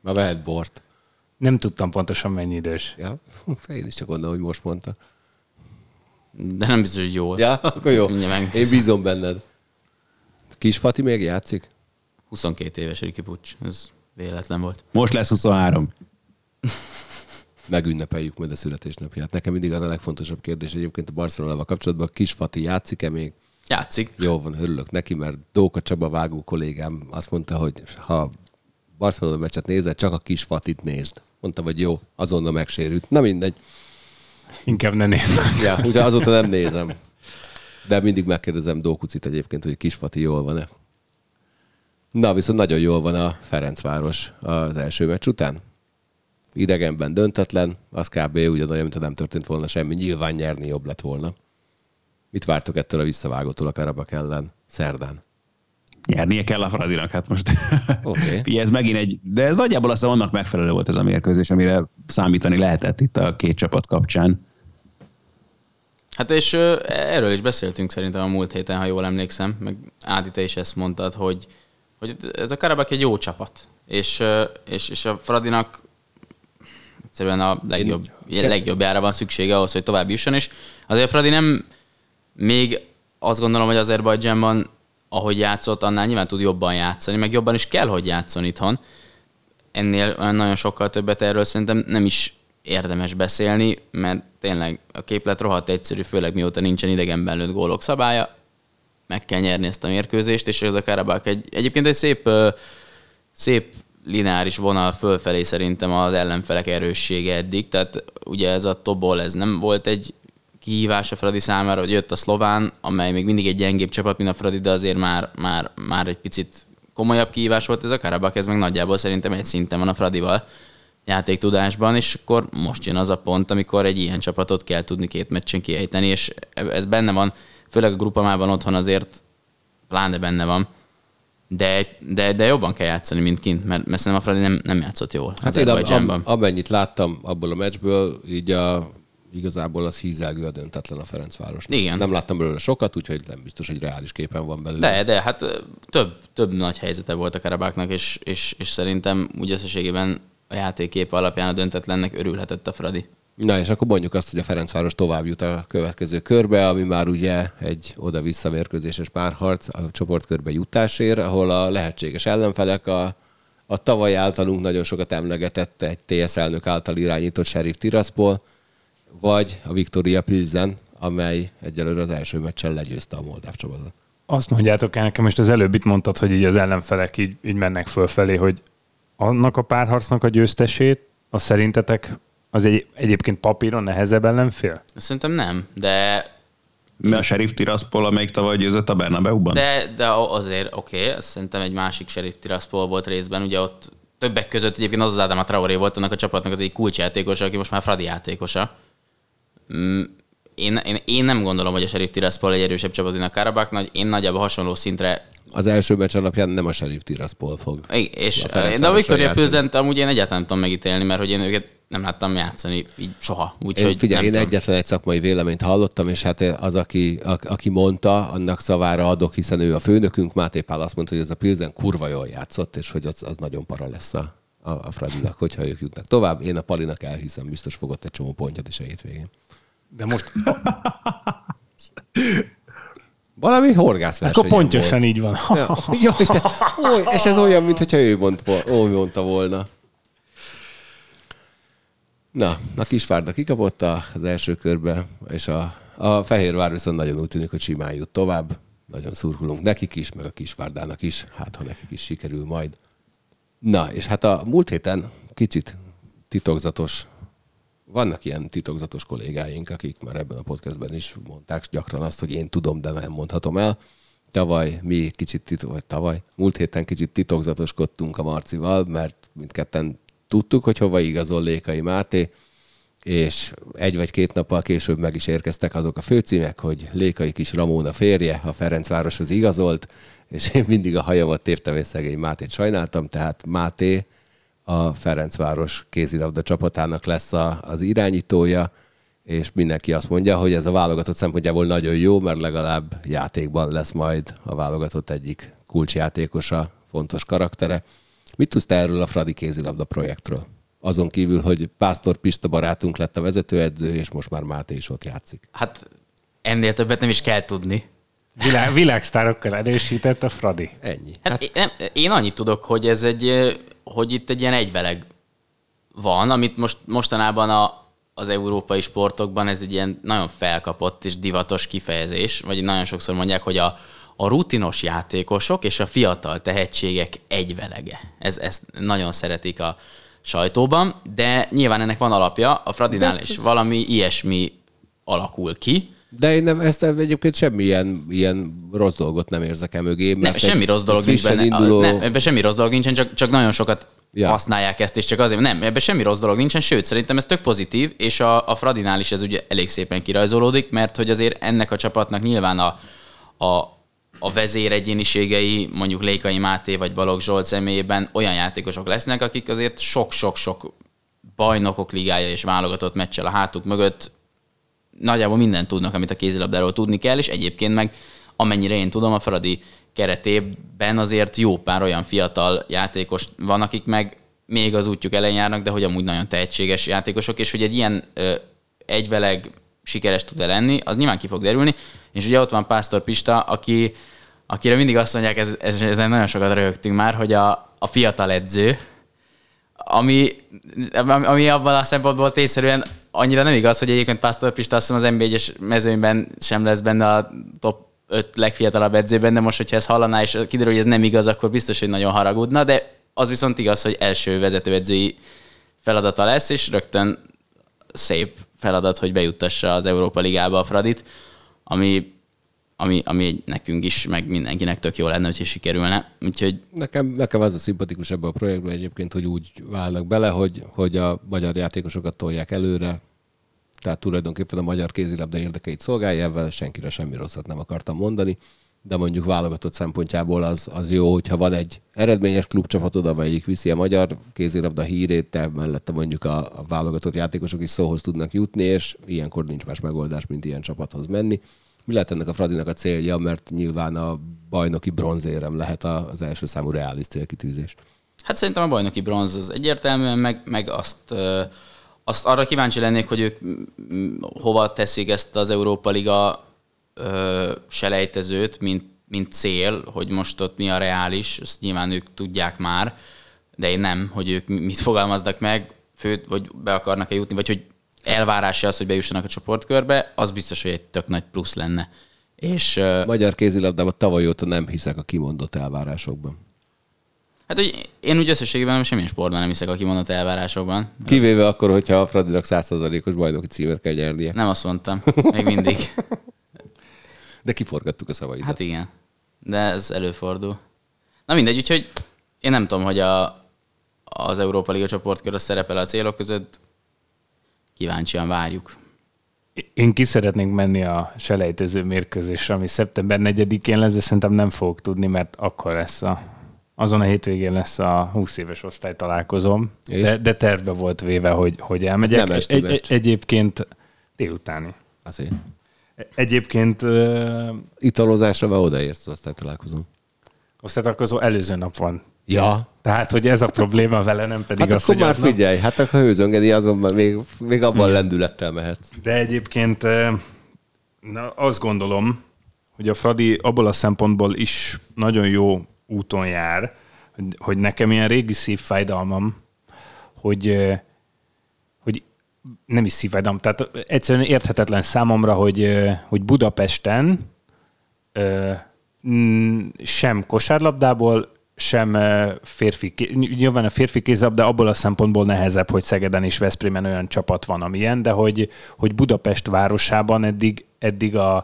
Ma vehet bort. Nem tudtam pontosan mennyi idős. Ja, <laughs> én is csak gondolom, hogy most mondta. De nem biztos, hogy jól. Ja, akkor jó. Én bízom benned. Kis Fati még játszik? 22 éves Riki Pucs. Ez véletlen volt. Most lesz 23. <laughs> Megünnepeljük majd a születésnapját. Nekem mindig az a legfontosabb kérdés egyébként a Barcelonával kapcsolatban. Kis Fati játszik-e még? Játszik. Jó van, örülök neki, mert Dóka Csaba vágó kollégám azt mondta, hogy ha Barcelona meccset nézed, csak a kis fatit nézd. Mondtam, hogy jó, azonnal megsérült. Na mindegy. Inkább ne nézd. Ja, ugye azóta nem nézem. De mindig megkérdezem Dókucit egyébként, hogy Kisfati jól van-e. Na, viszont nagyon jól van a Ferencváros az első meccs után. Idegenben döntetlen, az kb. ugyanolyan, mintha nem történt volna semmi. Nyilván nyerni jobb lett volna. Mit vártok ettől a visszavágótól a Karabak ellen szerdán? Nyernie kell a Fradinak, hát most Oké. <laughs> okay. ez megint egy, de ez nagyjából aztán annak megfelelő volt ez a mérkőzés, amire számítani lehetett itt a két csapat kapcsán. Hát és erről is beszéltünk szerintem a múlt héten, ha jól emlékszem, meg Ádi, te is ezt mondtad, hogy, hogy ez a Karabak egy jó csapat, és, és, és a Fradinak egyszerűen a legjobb, legjobbjára van szüksége ahhoz, hogy tovább jusson, és azért Fradi nem még azt gondolom, hogy Azerbajdzsánban, ahogy játszott, annál nyilván tud jobban játszani, meg jobban is kell, hogy játszon itthon. Ennél nagyon sokkal többet erről szerintem nem is érdemes beszélni, mert tényleg a képlet rohadt egyszerű, főleg mióta nincsen idegenben lőtt gólok szabálya, meg kell nyerni ezt a mérkőzést, és ez a Karabak egy, egyébként egy szép, szép lineáris vonal fölfelé szerintem az ellenfelek erőssége eddig, tehát ugye ez a Tobol, ez nem volt egy kihívás a Fradi számára, hogy jött a szlován, amely még mindig egy gyengébb csapat, mint a Fradi, de azért már, már, már egy picit komolyabb kihívás volt ez a Karabak, ez meg nagyjából szerintem egy szinten van a Fradival játéktudásban, és akkor most jön az a pont, amikor egy ilyen csapatot kell tudni két meccsen kiejteni, és ez benne van, főleg a grupamában otthon azért pláne benne van, de, de, de jobban kell játszani, mint kint, mert, mert szerintem a Fradi nem, nem játszott jól Hát én ab, ab, amennyit láttam abból a meccsből, így a, igazából az hízelgő a döntetlen a Ferencváros. Igen. Nem láttam belőle sokat, úgyhogy nem biztos, hogy reális képen van belőle. De, de hát több, több nagy helyzete volt a Karabáknak, és, és, és szerintem úgy összességében a játékkép alapján a döntetlennek örülhetett a Fradi. Na és akkor mondjuk azt, hogy a Ferencváros tovább jut a következő körbe, ami már ugye egy oda-vissza mérkőzéses párharc a csoportkörbe jutásért, ahol a lehetséges ellenfelek a, a tavaly általunk nagyon sokat emlegetett egy TS elnök által irányított Sheriff Tiraspol, vagy a Victoria Pilsen, amely egyelőre az első meccsen legyőzte a moldáv csapatot. Azt mondjátok el nekem, most az előbb itt mondtad, hogy így az ellenfelek így, így mennek fölfelé, hogy annak a párharcnak a győztesét, az szerintetek az egy, egyébként papíron nehezebb ellenfél? Szerintem nem, de Mi a Sheriff Tiraspol, amelyik tavaly győzött a Bernabeu-ban? De, de azért oké, okay, szerintem egy másik Sheriff Tiraspol volt részben, ugye ott többek között egyébként az az Ádám Traoré volt annak a csapatnak az egy kulcsjátékosa, aki most már Fradi játékosa. Mm, Én, én, én nem gondolom, hogy a Sheriff Tiraspol egy erősebb csapat, mint a Karabak, nagy, én nagyjából hasonló szintre Az első meccs alapján nem a Sheriff Tiraspol fog. Igen, és A a de a Victoria. Pilsent amúgy én egyáltalán nem tudom megítélni, mert hogy én őket nem láttam játszani így soha. Én, Úgyhogy figyelj, nem én tudom. egyetlen egy szakmai véleményt hallottam, és hát az, aki, a, aki mondta, annak szavára adok, hiszen ő a főnökünk, Máté Pál azt mondta, hogy ez a Pilsen kurva jól játszott, és hogy az, az nagyon para lesz a, a, a Fradinak, hogyha ők jutnak tovább. Én a Palinak elhiszem, biztos fogott egy csomó pontját is a hétvégén. De most Valami horgászverseny. akkor pontosan így van. Ja, <laughs> oly, és ez olyan, mintha ő mondta volna. Na, a Kisvárda kikapott az első körbe, és a, a Fehérvár viszont nagyon úgy tűnik, hogy simán jut tovább. Nagyon szurkolunk nekik is, meg a Kisvárdának is, hát ha nekik is sikerül majd. Na, és hát a múlt héten kicsit titokzatos, vannak ilyen titokzatos kollégáink, akik már ebben a podcastben is mondták gyakran azt, hogy én tudom, de nem mondhatom el. Tavaly mi kicsit, titok, vagy tavaly, múlt héten kicsit titokzatoskodtunk a Marcival, mert mindketten tudtuk, hogy hova igazol Lékai Máté, és egy vagy két nappal később meg is érkeztek azok a főcímek, hogy Lékai kis Ramóna férje a Ferencvároshoz igazolt, és én mindig a hajamat tértem, és szegény Mátét sajnáltam, tehát Máté a Ferencváros kézilabda csapatának lesz a, az irányítója, és mindenki azt mondja, hogy ez a válogatott szempontjából nagyon jó, mert legalább játékban lesz majd a válogatott egyik kulcsjátékosa, fontos karaktere. Mit tudsz te erről a Fradi kézilabda projektről? Azon kívül, hogy Pásztor Pista barátunk lett a vezetőedző, és most már Máté is ott játszik. Hát ennél többet nem is kell tudni. Világ, világsztárokkal erősített a Fradi. Ennyi. Hát, hát én, nem, én annyit tudok, hogy ez egy, hogy itt egy ilyen egyveleg van, amit most mostanában a az európai sportokban ez egy ilyen nagyon felkapott és divatos kifejezés, vagy nagyon sokszor mondják, hogy a, a rutinos játékosok és a fiatal tehetségek egyvelege. Ez, ezt nagyon szeretik a sajtóban, de nyilván ennek van alapja, a Fradinál is valami ilyesmi alakul ki. De én nem, ezt egyébként semmilyen ilyen rossz dolgot nem érzek el mögé. Nem, semmi rossz dolog nincs benne. Induló... Nem, ebben semmi rossz dolog nincsen, csak, csak nagyon sokat ja. használják ezt, és csak azért, nem, ebben semmi rossz dolog nincsen, sőt, szerintem ez tök pozitív, és a, a Fradinál is ez ugye elég szépen kirajzolódik, mert hogy azért ennek a csapatnak nyilván a, a, a vezéregyéniségei, mondjuk Lékai Máté vagy Balogh Zsolt személyében olyan játékosok lesznek, akik azért sok-sok-sok bajnokok ligája és válogatott meccsel a hátuk mögött nagyjából mindent tudnak, amit a kézilabdáról tudni kell, és egyébként meg amennyire én tudom, a Fradi keretében azért jó pár olyan fiatal játékos van, akik meg még az útjuk elején járnak, de hogy amúgy nagyon tehetséges játékosok, és hogy egy ilyen ö, egyveleg sikeres tud-e lenni, az nyilván ki fog derülni. És ugye ott van Pásztor Pista, aki, akire mindig azt mondják, ez, ez, ezen nagyon sokat röhögtünk már, hogy a, a fiatal edző, ami, ami abban a szempontból tényszerűen annyira nem igaz, hogy egyébként Pásztor Pista azt az NB1-es mezőnyben sem lesz benne a top öt legfiatalabb edzőben, de most, hogyha ezt hallaná, és kiderül, hogy ez nem igaz, akkor biztos, hogy nagyon haragudna, de az viszont igaz, hogy első vezetőedzői feladata lesz, és rögtön szép feladat, hogy bejuttassa az Európa Ligába a Fradit, ami, ami, ami nekünk is, meg mindenkinek tök jó lenne, hogyha sikerülne. Úgyhogy... Nekem, nekem az a szimpatikus ebben a projektben egyébként, hogy úgy válnak bele, hogy, hogy a magyar játékosokat tolják előre, tehát tulajdonképpen a magyar kézilabda érdekeit szolgálja, ebben senkire semmi rosszat nem akartam mondani, de mondjuk válogatott szempontjából az, az jó, hogyha van egy eredményes klubcsapatod, amelyik viszi a magyar kézilabda hírét, te mellette mondjuk a, a válogatott játékosok is szóhoz tudnak jutni, és ilyenkor nincs más megoldás, mint ilyen csapathoz menni. Mi lehet ennek a Fradinak a célja, mert nyilván a bajnoki bronzérem lehet az első számú reális célkitűzés. Hát szerintem a bajnoki bronz az egyértelműen, meg, meg azt azt arra kíváncsi lennék, hogy ők hova teszik ezt az Európa Liga ö, selejtezőt, mint, mint cél, hogy most ott mi a reális, ezt nyilván ők tudják már, de én nem, hogy ők mit fogalmaznak meg, főt, vagy be akarnak-e jutni, vagy hogy elvárása az, hogy bejussanak a csoportkörbe, az biztos, hogy egy tök nagy plusz lenne. És, Magyar kézilabdában tavaly óta nem hiszek a kimondott elvárásokban. Hát, hogy én úgy összességében nem semmilyen sportban nem hiszek a kimondott elvárásokban. Kivéve akkor, hogyha a Fradinak 100%-os bajnoki címet kell nyernie. Nem azt mondtam, még mindig. <laughs> De kiforgattuk a szavaidat. Hát igen, de ez előfordul. Na mindegy, úgyhogy én nem tudom, hogy a, az Európa Liga csoportkör szerepel a célok között. Kíváncsian várjuk. Én ki szeretnénk menni a selejtező mérkőzésre, ami szeptember 4-én lesz, de szerintem nem fogok tudni, mert akkor lesz a azon a hétvégén lesz a 20 éves osztály találkozom, de, de tervbe volt véve, hogy, hogy elmegyek. Nem egy, egy, egyébként délutáni. Azért. Egyébként... Uh, Italozásra vagy odaérsz az osztálytalálkozón? Osztálytalálkozó előző nap van. Ja. Tehát, hogy ez a probléma vele, nem pedig hát az, akkor hogy már figyelj, nap... hát akkor hőzöngedi, azonban még, még abban hmm. lendülettel mehetsz. De egyébként na, azt gondolom, hogy a Fradi abból a szempontból is nagyon jó úton jár, hogy, hogy nekem ilyen régi szívfájdalmam, hogy, hogy nem is szívfájdalom, tehát egyszerűen érthetetlen számomra, hogy, hogy Budapesten sem kosárlabdából, sem férfi, nyilván a férfi kézlabda abból a szempontból nehezebb, hogy Szegeden és Veszprémen olyan csapat van, amilyen, de hogy, hogy Budapest városában eddig, eddig a,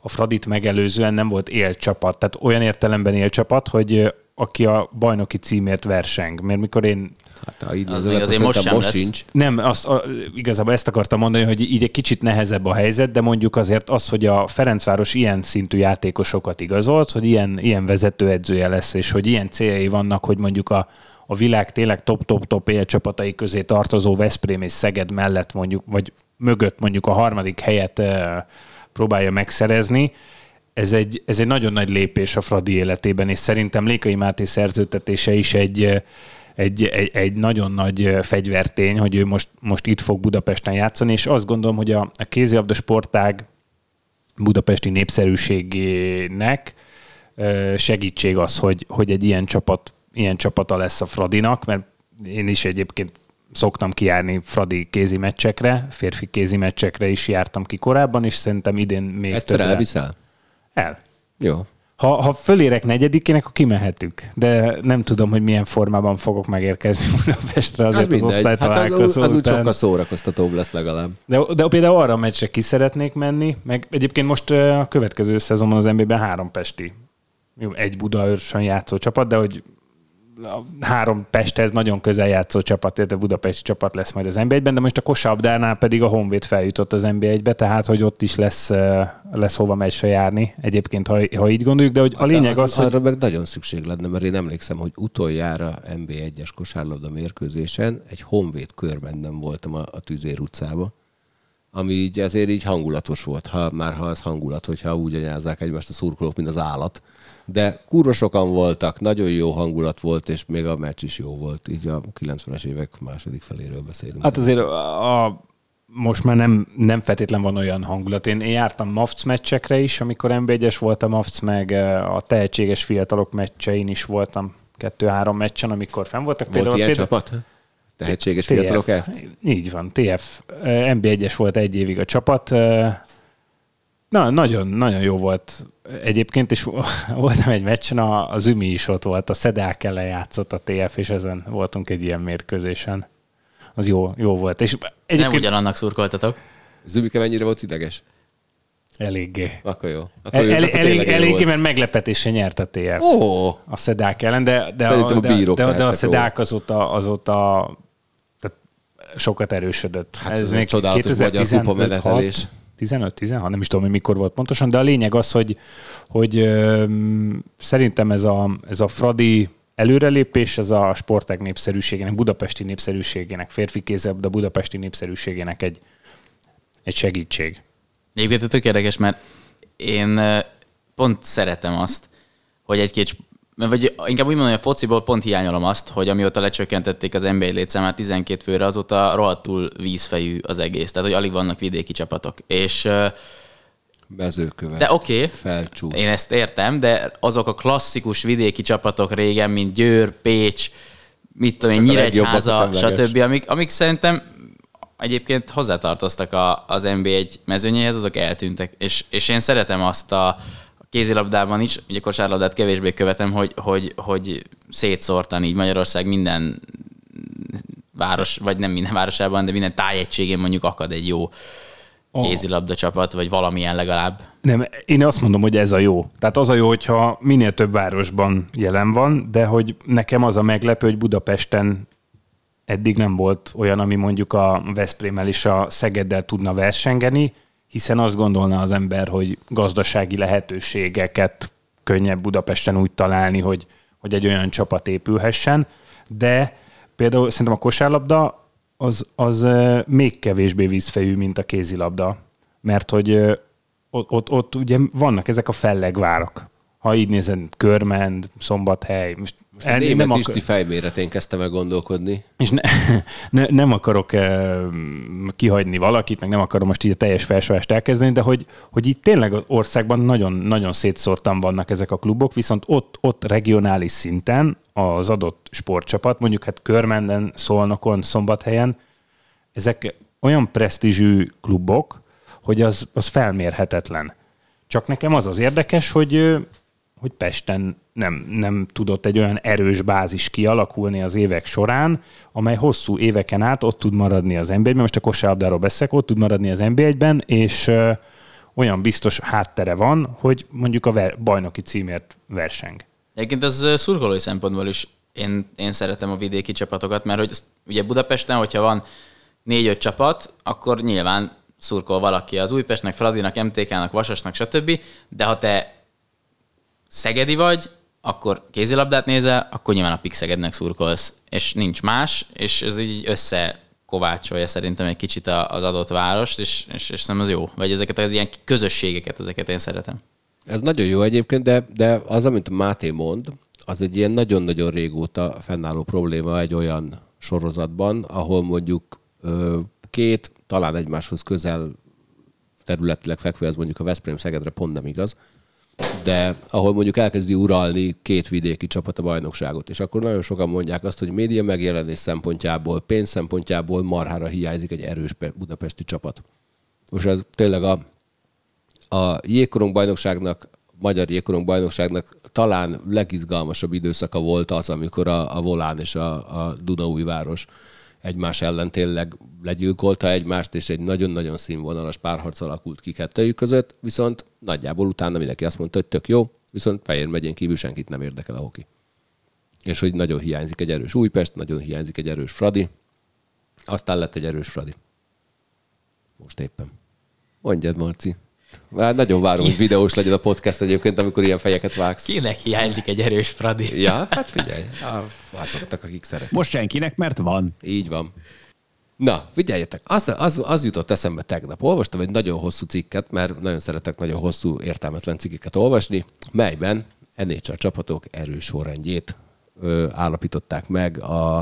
a Fradit megelőzően nem volt élcsapat. Tehát olyan értelemben élcsapat, hogy aki a bajnoki címért verseng. Mert mikor én... Hát ha így az még azért most sem most sincs. Nem, azt, a, igazából ezt akartam mondani, hogy így egy kicsit nehezebb a helyzet, de mondjuk azért az, hogy a Ferencváros ilyen szintű játékosokat igazolt, hogy ilyen, ilyen vezetőedzője lesz, és hogy ilyen céljai vannak, hogy mondjuk a, a világ tényleg top-top-top élcsapatai közé tartozó Veszprém és Szeged mellett mondjuk, vagy mögött mondjuk a harmadik helyet próbálja megszerezni. Ez egy, ez egy nagyon nagy lépés a Fradi életében, és szerintem Lékai Máté szerződtetése is egy, egy, egy, egy nagyon nagy fegyvertény, hogy ő most, most itt fog Budapesten játszani, és azt gondolom, hogy a, a kézilabda sportág budapesti népszerűségének segítség az, hogy, hogy egy ilyen csapat, ilyen csapata lesz a Fradinak, mert én is egyébként szoktam kijárni Fradi kézi meccsekre, férfi kézi meccsekre is jártam ki korábban, és szerintem idén még Egyszer többre. elviszel? El. Jó. Ha, ha fölérek negyedikének, akkor kimehetünk. De nem tudom, hogy milyen formában fogok megérkezni Budapestre Az azért az, mindegy. Hát az, osztálytalálkozó az úgy sokkal szórakoztatóbb lesz legalább. De, de például arra a meccsre ki szeretnék menni, meg egyébként most a következő szezonban az NBA-ben három pesti. Jó, egy Budaörsön játszó csapat, de hogy a három Pesthez nagyon közel játszó csapat, illetve budapesti csapat lesz majd az NBA-ben, de most a kosabdánál pedig a Honvéd feljutott az NBA-be, tehát hogy ott is lesz, lesz hova meccsre járni. Egyébként, ha, ha így gondoljuk, de hogy a lényeg De az, hogy Arra meg nagyon szükség lenne, mert én emlékszem, hogy utoljára NB1-es kosárlabda mérkőzésen egy honvéd körben nem voltam a, a Tüzér utcába, ami így azért így hangulatos volt, ha már ha az hangulat, hogyha úgy anyázzák egymást a szurkolók, mint az állat. De kurva sokan voltak, nagyon jó hangulat volt, és még a meccs is jó volt. Így a 90-es évek második feléről beszélünk. Hát azért a, a, most már nem, nem feltétlen van olyan hangulat. Én, én jártam MAFC meccsekre is, amikor NB1-es volt a MAFC, meg eh, a tehetséges fiatalok meccsein is voltam kettő-három meccsen, amikor fenn voltak. volt ilyen például, csapat? Tehetséges fiatalok TF. F? Így van, TF. eh, NB1-es volt egy évig a csapat. Na, nagyon, nagyon jó volt egyébként, és <laughs> voltam egy meccsen, a, az Ümi is ott volt, a Szedák ellen játszott a TF, és ezen voltunk egy ilyen mérkőzésen. Az jó, jó volt. És Nem egyébként ugyanannak szurkoltatok. Zübike mennyire volt ideges? eléggé. Akkor jó. Akkor El, jó, elég, akkor elég, jó eléggé, mert meglepetése nyert a TF. Ó, A Szedák ellen, de, de, Szerintem a, a de, bírók de, de a Szedák azóta, azóta sokat erősödött. Hát ez egy csodálatos magyar kupa menetelés. 15-16, nem is tudom, hogy mikor volt pontosan, de a lényeg az, hogy, hogy öm, szerintem ez a, ez a Fradi előrelépés, ez a sportág népszerűségének, budapesti népszerűségének, férfi kézzelabda budapesti népszerűségének egy, egy segítség. Egyébként tök érdekes, mert én ö, pont szeretem azt, hogy egy-két, vagy inkább úgy mondom, hogy a fociból pont hiányolom azt, hogy amióta lecsökkentették az NBA létszámát 12 főre, azóta rohadtul vízfejű az egész. Tehát, hogy alig vannak vidéki csapatok. És mezőkövet. de oké, okay, Felcsú. én ezt értem, de azok a klasszikus vidéki csapatok régen, mint Győr, Pécs, mit tudom én, Nyíregyháza, stb., amik, amik szerintem egyébként hozzátartoztak a, az NB1 mezőnyéhez, azok eltűntek. És, és én szeretem azt a kézilabdában is, ugye kosárlabdát kevésbé követem, hogy, hogy, hogy szétszórtan így Magyarország minden város, vagy nem minden városában, de minden tájegységén mondjuk akad egy jó kézilabda csapat, vagy valamilyen legalább. Nem, én azt mondom, hogy ez a jó. Tehát az a jó, hogyha minél több városban jelen van, de hogy nekem az a meglepő, hogy Budapesten eddig nem volt olyan, ami mondjuk a Veszprémmel és a Szegeddel tudna versengeni, hiszen azt gondolna az ember, hogy gazdasági lehetőségeket könnyebb Budapesten úgy találni, hogy, hogy egy olyan csapat épülhessen, de például szerintem a kosárlabda az, az még kevésbé vízfejű, mint a kézilabda, mert hogy ott, ott, ott ugye vannak ezek a fellegvárak. Ha így nézed, Körmend, Szombathely, most, Most a német nem Isti fejméretén kezdtem el gondolkodni. és ne, <laughs> ne, nem akarok eh, kihagyni valakit, meg nem akarom most így a teljes felsorolást elkezdeni, de hogy, hogy itt tényleg az országban nagyon, nagyon szétszórtan vannak ezek a klubok, viszont ott, ott regionális szinten az adott sportcsapat, mondjuk hát Körmenden, Szolnokon, Szombathelyen, ezek olyan presztízsű klubok, hogy az, az felmérhetetlen. Csak nekem az az érdekes, hogy, hogy Pesten nem, nem tudott egy olyan erős bázis kialakulni az évek során, amely hosszú éveken át ott tud maradni az nb ben most a kosárlabdáról beszélek, ott tud maradni az NB1-ben, és ö, olyan biztos háttere van, hogy mondjuk a bajnoki címért verseng. Egyébként ö, szurkolói szempontból is én, én szeretem a vidéki csapatokat, mert hogy ugye Budapesten, hogyha van négy-öt csapat, akkor nyilván szurkol valaki az Újpestnek, Fradinak, MTK-nak, Vasasnak, stb. De ha te szegedi vagy, akkor kézilabdát nézel, akkor nyilván a Pik Szegednek szurkolsz, és nincs más, és ez így összekovácsolja szerintem egy kicsit az adott várost, és, és, és szerintem az jó. Vagy ezeket az ilyen közösségeket, ezeket én szeretem. Ez nagyon jó egyébként, de, de az, amit Máté mond, az egy ilyen nagyon-nagyon régóta fennálló probléma egy olyan sorozatban, ahol mondjuk két, talán egymáshoz közel területileg fekvő, ez mondjuk a Veszprém Szegedre pont nem igaz, de ahol mondjuk elkezdi uralni két vidéki csapat a bajnokságot, és akkor nagyon sokan mondják azt, hogy média megjelenés szempontjából, pénz szempontjából marhára hiányzik egy erős pe- budapesti csapat. Most ez tényleg a, a jégkorong bajnokságnak, magyar jégkorong bajnokságnak talán legizgalmasabb időszaka volt az, amikor a, a Volán és a, a Dunaújváros egymás ellen tényleg legyilkolta egymást, és egy nagyon-nagyon színvonalas párharc alakult ki kettőjük között, viszont nagyjából utána mindenki azt mondta, hogy tök jó, viszont Fejér megyén kívül senkit nem érdekel a hoki. És hogy nagyon hiányzik egy erős Újpest, nagyon hiányzik egy erős Fradi, aztán lett egy erős Fradi. Most éppen. Mondjad, Marci. Már nagyon várom, hogy videós legyen a podcast egyébként, amikor ilyen fejeket vágsz. Kinek hiányzik egy erős Fradi? Ja, hát figyelj, azoknak, akik szeretnek. Most senkinek, mert van. Így van. Na, figyeljetek, az, az, az jutott eszembe tegnap. Olvastam egy nagyon hosszú cikket, mert nagyon szeretek nagyon hosszú, értelmetlen cikkeket olvasni, melyben NHL csapatok erős sorrendjét ö, állapították meg a,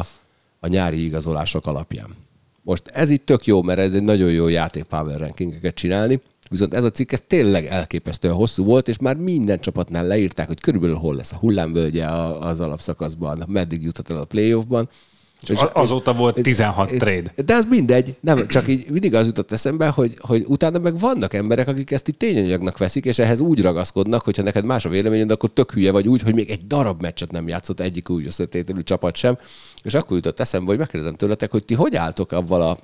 a nyári igazolások alapján. Most ez itt tök jó, mert ez egy nagyon jó játék power rankingeket csinálni, viszont ez a cikk ez tényleg elképesztően hosszú volt, és már minden csapatnál leírták, hogy körülbelül hol lesz a hullámvölgye az alapszakaszban, meddig juthat el a playoffban. És Azóta volt 16 trade. de ez mindegy, nem, csak így mindig az jutott eszembe, hogy, hogy utána meg vannak emberek, akik ezt így tényanyagnak veszik, és ehhez úgy ragaszkodnak, hogyha neked más a véleményed, akkor tök hülye vagy úgy, hogy még egy darab meccset nem játszott egyik úgy összetételű csapat sem. És akkor jutott eszembe, hogy megkérdezem tőletek, hogy ti hogy álltok avval a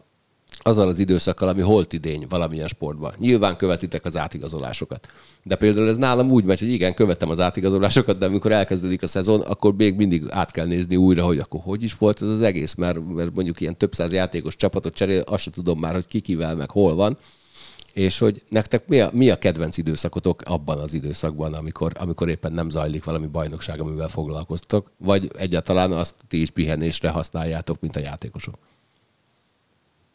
azzal az időszakkal, ami holt idény valamilyen sportban. Nyilván követitek az átigazolásokat. De például ez nálam úgy megy, hogy igen, követtem az átigazolásokat, de amikor elkezdődik a szezon, akkor még mindig át kell nézni újra, hogy akkor hogy is volt ez az egész, mert, mert mondjuk ilyen több száz játékos csapatot cserél, azt sem tudom már, hogy ki kivel, meg hol van. És hogy nektek mi a, mi a kedvenc időszakotok abban az időszakban, amikor, amikor éppen nem zajlik valami bajnokság, amivel foglalkoztok, vagy egyáltalán azt ti is pihenésre használjátok, mint a játékosok?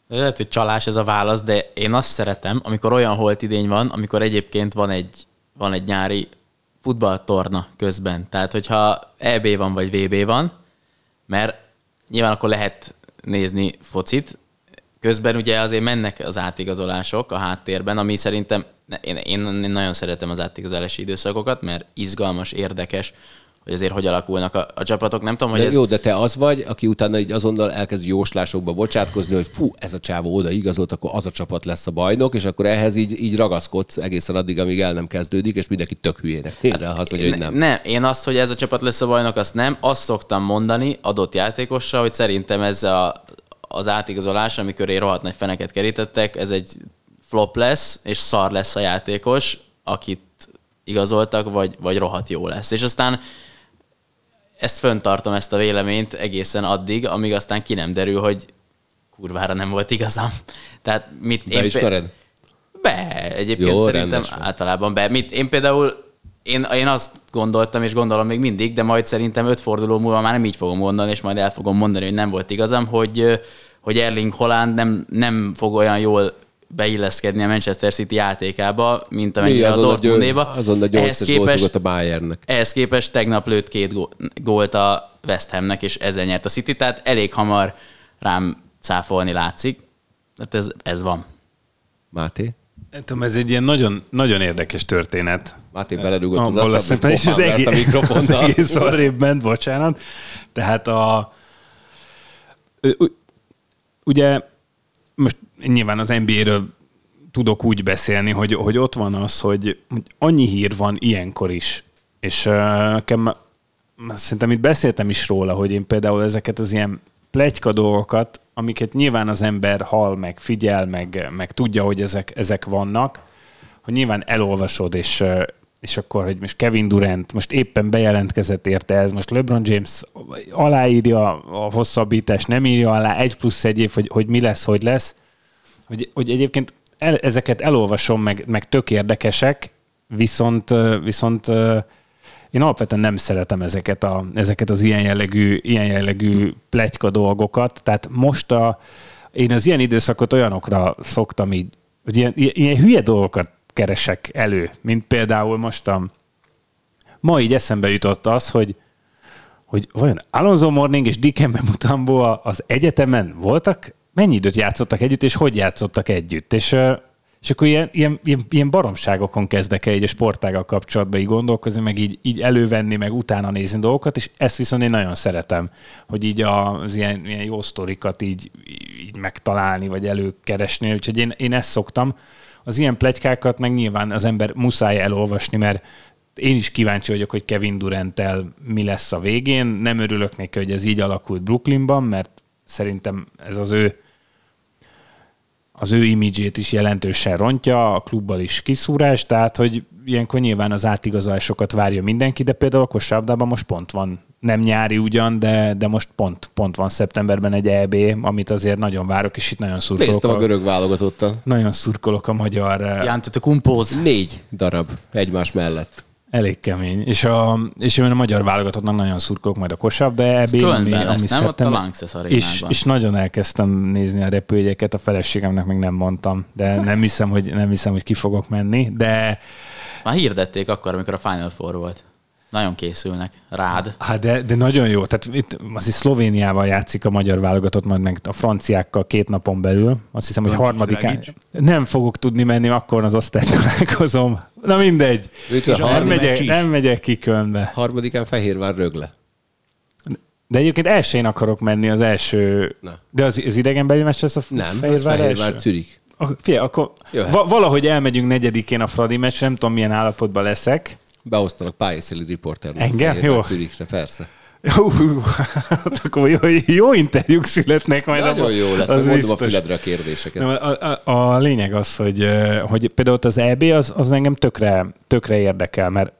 Lehet, hogy csalás ez a válasz, de én azt szeretem, amikor olyan holt idény van, amikor egyébként van egy, van egy nyári futballtorna közben. Tehát, hogyha EB van, vagy VB van, mert nyilván akkor lehet nézni focit, közben ugye azért mennek az átigazolások a háttérben, ami szerintem, én, én nagyon szeretem az átigazolási időszakokat, mert izgalmas, érdekes, hogy azért hogy alakulnak a, a csapatok. Nem tudom, hogy De ez... Jó, de te az vagy, aki utána így azonnal elkezd jóslásokba bocsátkozni, hogy fú, ez a csávó oda igazolt, akkor az a csapat lesz a bajnok, és akkor ehhez így, így ragaszkodsz egészen addig, amíg el nem kezdődik, és mindenki tök hülyének nézel, azt mondja, hogy nem. Nem, én azt, hogy ez a csapat lesz a bajnok, azt nem. Azt szoktam mondani adott játékossal, hogy szerintem ez a, az átigazolás, amikor én rohadt nagy feneket kerítettek, ez egy flop lesz, és szar lesz a játékos, akit igazoltak, vagy, vagy rohadt jó lesz. És aztán ezt föntartom, ezt a véleményt egészen addig, amíg aztán ki nem derül, hogy kurvára nem volt igazam. Tehát mit Be ismered? Be, egyébként Jó, szerintem általában be. Mit, én például, én, én azt gondoltam, és gondolom még mindig, de majd szerintem öt forduló múlva már nem így fogom mondani, és majd el fogom mondani, hogy nem volt igazam, hogy, hogy Erling Holland nem, nem fog olyan jól beilleszkedni a Manchester City játékába, mint amennyire a Dortmundéba. győ- Azonnal Ehhez képest, a Bayernnek. ehhez képest tegnap lőtt két gó- gólt a West Hamnek, és ezzel nyert a City, tehát elég hamar rám cáfolni látszik. Tehát ez, ez van. Máté? Nem tudom, ez egy ilyen nagyon, nagyon érdekes történet. Máté belerúgott az asztalba, és az egész, a az mikrofonnal. egész arrébb ment, bocsánat. Tehát a... Ugye most nyilván az NBA-ről tudok úgy beszélni, hogy, hogy ott van az, hogy, hogy annyi hír van ilyenkor is, és uh, nekem, szerintem itt beszéltem is róla, hogy én például ezeket az ilyen plegyka dolgokat, amiket nyilván az ember hall, meg figyel, meg, meg tudja, hogy ezek, ezek vannak, hogy nyilván elolvasod, és, és akkor, hogy most Kevin Durant most éppen bejelentkezett érte ez, most LeBron James aláírja a hosszabbítást, nem írja alá, egy plusz egy év, hogy, hogy mi lesz, hogy lesz, hogy, hogy egyébként el, ezeket elolvasom, meg, meg tök érdekesek, viszont, viszont én alapvetően nem szeretem ezeket, a, ezeket az ilyen jellegű, ilyen jellegű pletyka dolgokat. Tehát most a, én az ilyen időszakot olyanokra szoktam így, hogy ilyen, ilyen hülye dolgokat keresek elő, mint például most a, ma így eszembe jutott az, hogy, hogy vajon Alonso Morning és Dikembe Mutombo az egyetemen voltak, mennyi időt játszottak együtt, és hogy játszottak együtt. És És akkor ilyen, ilyen, ilyen baromságokon kezdek el így a sportággal kapcsolatban így gondolkozni, meg így, így elővenni, meg utána nézni dolgokat, és ezt viszont én nagyon szeretem, hogy így az ilyen, ilyen jó sztorikat így, így megtalálni, vagy előkeresni, úgyhogy én, én ezt szoktam. Az ilyen plegykákat meg nyilván az ember muszáj elolvasni, mert én is kíváncsi vagyok, hogy Kevin durant mi lesz a végén. Nem örülök neki, hogy ez így alakult Brooklynban, mert szerintem ez az ő az ő imidzsét is jelentősen rontja, a klubbal is kiszúrás, tehát hogy ilyenkor nyilván az átigazolásokat várja mindenki, de például a kosárlabdában most pont van, nem nyári ugyan, de, de most pont, pont van szeptemberben egy EB, amit azért nagyon várok, és itt nagyon szurkolok. Néztem a görög válogatottal. Nagyon szurkolok a magyar... Jántot a kumpóz. Négy darab egymás mellett. Elég kemény. És, a, és én a magyar válogatottnak nagyon szurkolok majd a kosabb, de ebben, ami, ami lesz, nem ott a Lanxess és, és, nagyon elkezdtem nézni a repülőjegyeket, a feleségemnek még nem mondtam, de <laughs> nem hiszem, hogy, nem hiszem, hogy ki fogok menni, de... Már hirdették akkor, amikor a Final Four volt. Nagyon készülnek rád. Hát de, de nagyon jó. Tehát itt azért Szlovéniával játszik a magyar válogatott, majd meg a franciákkal két napon belül. Azt hiszem, hogy harmadikán nem fogok tudni menni, akkor az találkozom. Na mindegy. Nem megyek, nem megyek ki Kölnbe. Harmadikán Fehérvár rögle. De egyébként elsőn akarok menni az első... Na. De az, az idegenbeli meccs lesz a Nem, Fehérvár, Fehérvár Zürich. Figyelj, akkor va- valahogy elmegyünk negyedikén a Fradi meccs, nem tudom milyen állapotban leszek. Beosztanak pályaszéli riporternek. Engem? Jó. Zürichre, persze. Hát akkor jó, jó interjúk születnek majd. Nagyon abba, jó lesz, az mondom a füledre a kérdéseket. A, a, a, lényeg az, hogy, hogy például ott az EB az, az engem tökre, tökre érdekel, mert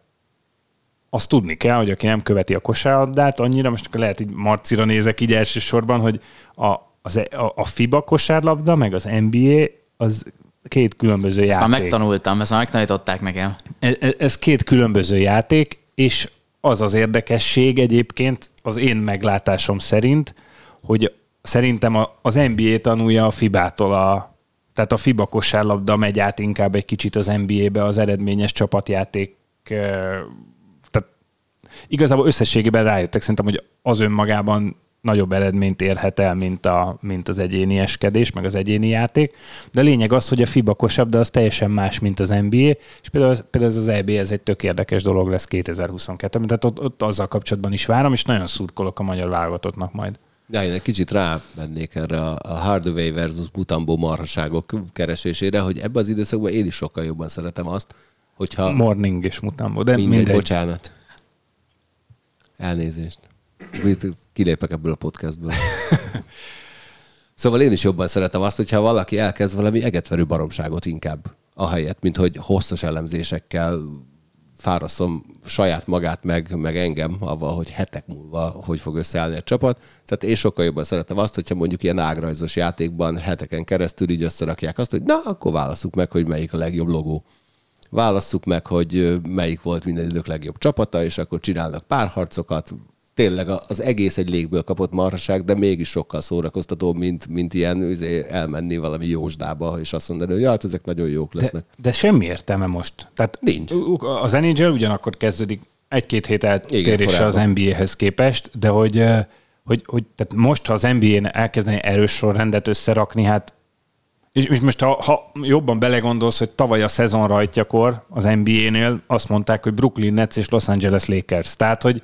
azt tudni kell, hogy aki nem követi a kosárlabdát annyira, most akkor lehet így Marcira nézek így elsősorban, hogy a, az, e, a, a FIBA kosárlabda, meg az NBA, az két különböző ezt játék. már megtanultam, ezt már megtanították nekem. Ez, e, ez két különböző játék, és az az érdekesség egyébként az én meglátásom szerint, hogy szerintem az NBA tanulja a FIBA-tól a tehát a FIBA kosárlabda megy át inkább egy kicsit az NBA-be az eredményes csapatjáték tehát igazából összességében rájöttek szerintem, hogy az önmagában nagyobb eredményt érhet el, mint, a, mint az egyéni eskedés, meg az egyéni játék. De a lényeg az, hogy a FIBA de az teljesen más, mint az NBA, és például, például ez az EB, ez egy tök érdekes dolog lesz 2022-ben, tehát ott, ott azzal kapcsolatban is várom, és nagyon szurkolok a magyar válogatottnak majd. Ja, én egy kicsit rávennék erre a Hardaway versus Mutambo marhaságok keresésére, hogy ebbe az időszakban én is sokkal jobban szeretem azt, hogyha... Morning és Mutambo, de mindegy. mindegy. Bocsánat. Elnézést kilépek ebből a podcastből. <laughs> szóval én is jobban szeretem azt, hogyha valaki elkezd valami egetverő baromságot inkább, ahelyett, mint hogy hosszas elemzésekkel fáraszom saját magát, meg, meg engem avval, hogy hetek múlva hogy fog összeállni a csapat. Tehát én sokkal jobban szeretem azt, hogyha mondjuk ilyen ágrajzos játékban heteken keresztül így összerakják azt, hogy na, akkor válaszuk meg, hogy melyik a legjobb logó. Válasszuk meg, hogy melyik volt minden idők legjobb csapata, és akkor csinálnak párharcokat, tényleg az egész egy légből kapott marhaság, de mégis sokkal szórakoztató, mint, mint ilyen üzé, elmenni valami jósdába, és azt mondani, hogy ja, hát ezek nagyon jók lesznek. De, de semmi értelme most. Tehát Nincs. Az NHL ugyanakkor kezdődik egy-két hét eltérése az NBA-hez képest, de hogy, hogy, hogy tehát most, ha az NBA-n elkezdeni erős sorrendet összerakni, hát és, és most ha, ha jobban belegondolsz, hogy tavaly a szezon rajtjakor az NBA-nél azt mondták, hogy Brooklyn Nets és Los Angeles Lakers. Tehát, hogy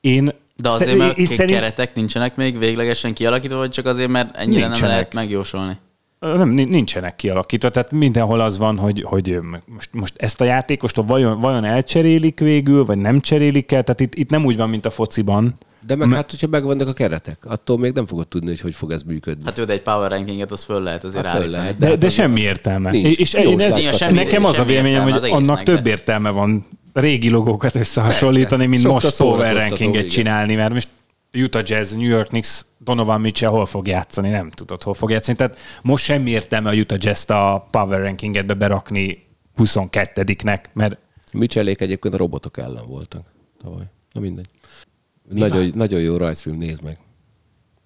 én de azért, mert én szerint... keretek nincsenek még véglegesen kialakítva, vagy csak azért, mert ennyire nincsenek. nem lehet megjósolni? Nem, nincsenek kialakítva, tehát mindenhol az van, hogy, hogy most, most ezt a játékost vajon, vajon elcserélik végül, vagy nem cserélik el, tehát itt, itt nem úgy van, mint a fociban. De meg hát, hogyha megvannak a keretek, attól még nem fogod tudni, hogy hogy fog ez működni. Hát jó, de egy power rankinget az föl lehet azért hát föl lehet, de, de, hát de semmi értelme. Nincs. És én ez, semmi, nekem az a véleményem, hogy annak több értelme van régi logókat összehasonlítani, mint Sokkal most power rankinget igen. csinálni, mert most Utah Jazz, New York Knicks, Donovan Mitchell hol fog játszani, nem tudod, hol fog játszani. Tehát most semmi értelme a Utah Jazz-t a power rankingetbe berakni 22-nek, mert... Mitchellék egyébként a robotok ellen voltak tavaly. Na mindegy. Nagyon, nagyon jó rajzfilm, nézd meg.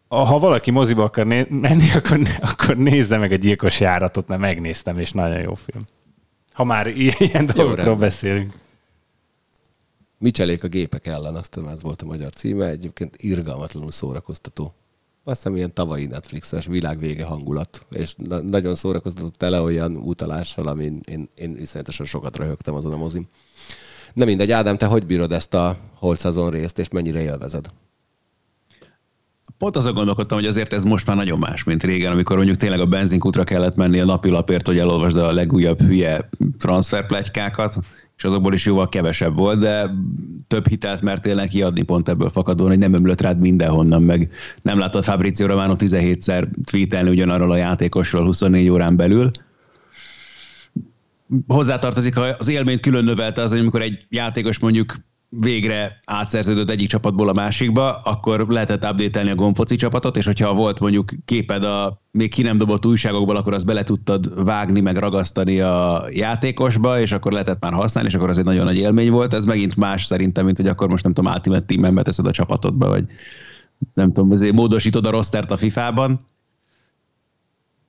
Ha valaki moziba akar né- menni, <laughs> akkor, akkor nézze meg a gyilkos járatot, mert megnéztem, és nagyon jó film. Ha már ilyen, ilyen dolgokról beszélünk. Micselék a gépek ellen, aztán ez volt a magyar címe, egyébként irgalmatlanul szórakoztató. azt hiszem ilyen tavalyi Netflixes világvége hangulat, és na- nagyon szórakoztatott tele olyan utalással, amin én, én iszonyatosan sokat röhögtem azon a mozim. Na mindegy, Ádám, te hogy bírod ezt a Holt szezon részt, és mennyire élvezed? Pont azon gondolkodtam, hogy azért ez most már nagyon más, mint régen, amikor mondjuk tényleg a benzinkútra kellett menni a napi lapért, hogy elolvasd a legújabb hülye transferplegykákat, és azokból is jóval kevesebb volt, de több hitelt mertél neki adni pont ebből fakadóan, hogy nem ömlött rád mindenhonnan, meg nem láttad Fabrizio Romano 17-szer tweetelni ugyanarról a játékosról 24 órán belül. Hozzátartozik, ha az élményt külön növelte az, hogy amikor egy játékos mondjuk végre átszerződött egyik csapatból a másikba, akkor lehetett update a gomfoci csapatot, és hogyha volt mondjuk képed a még ki nem dobott újságokból, akkor azt bele tudtad vágni, meg ragasztani a játékosba, és akkor lehetett már használni, és akkor az egy nagyon nagy élmény volt. Ez megint más szerintem, mint hogy akkor most nem tudom, Ultimate Team-ben beteszed a csapatodba, vagy nem tudom, azért módosítod a rostert a FIFA-ban.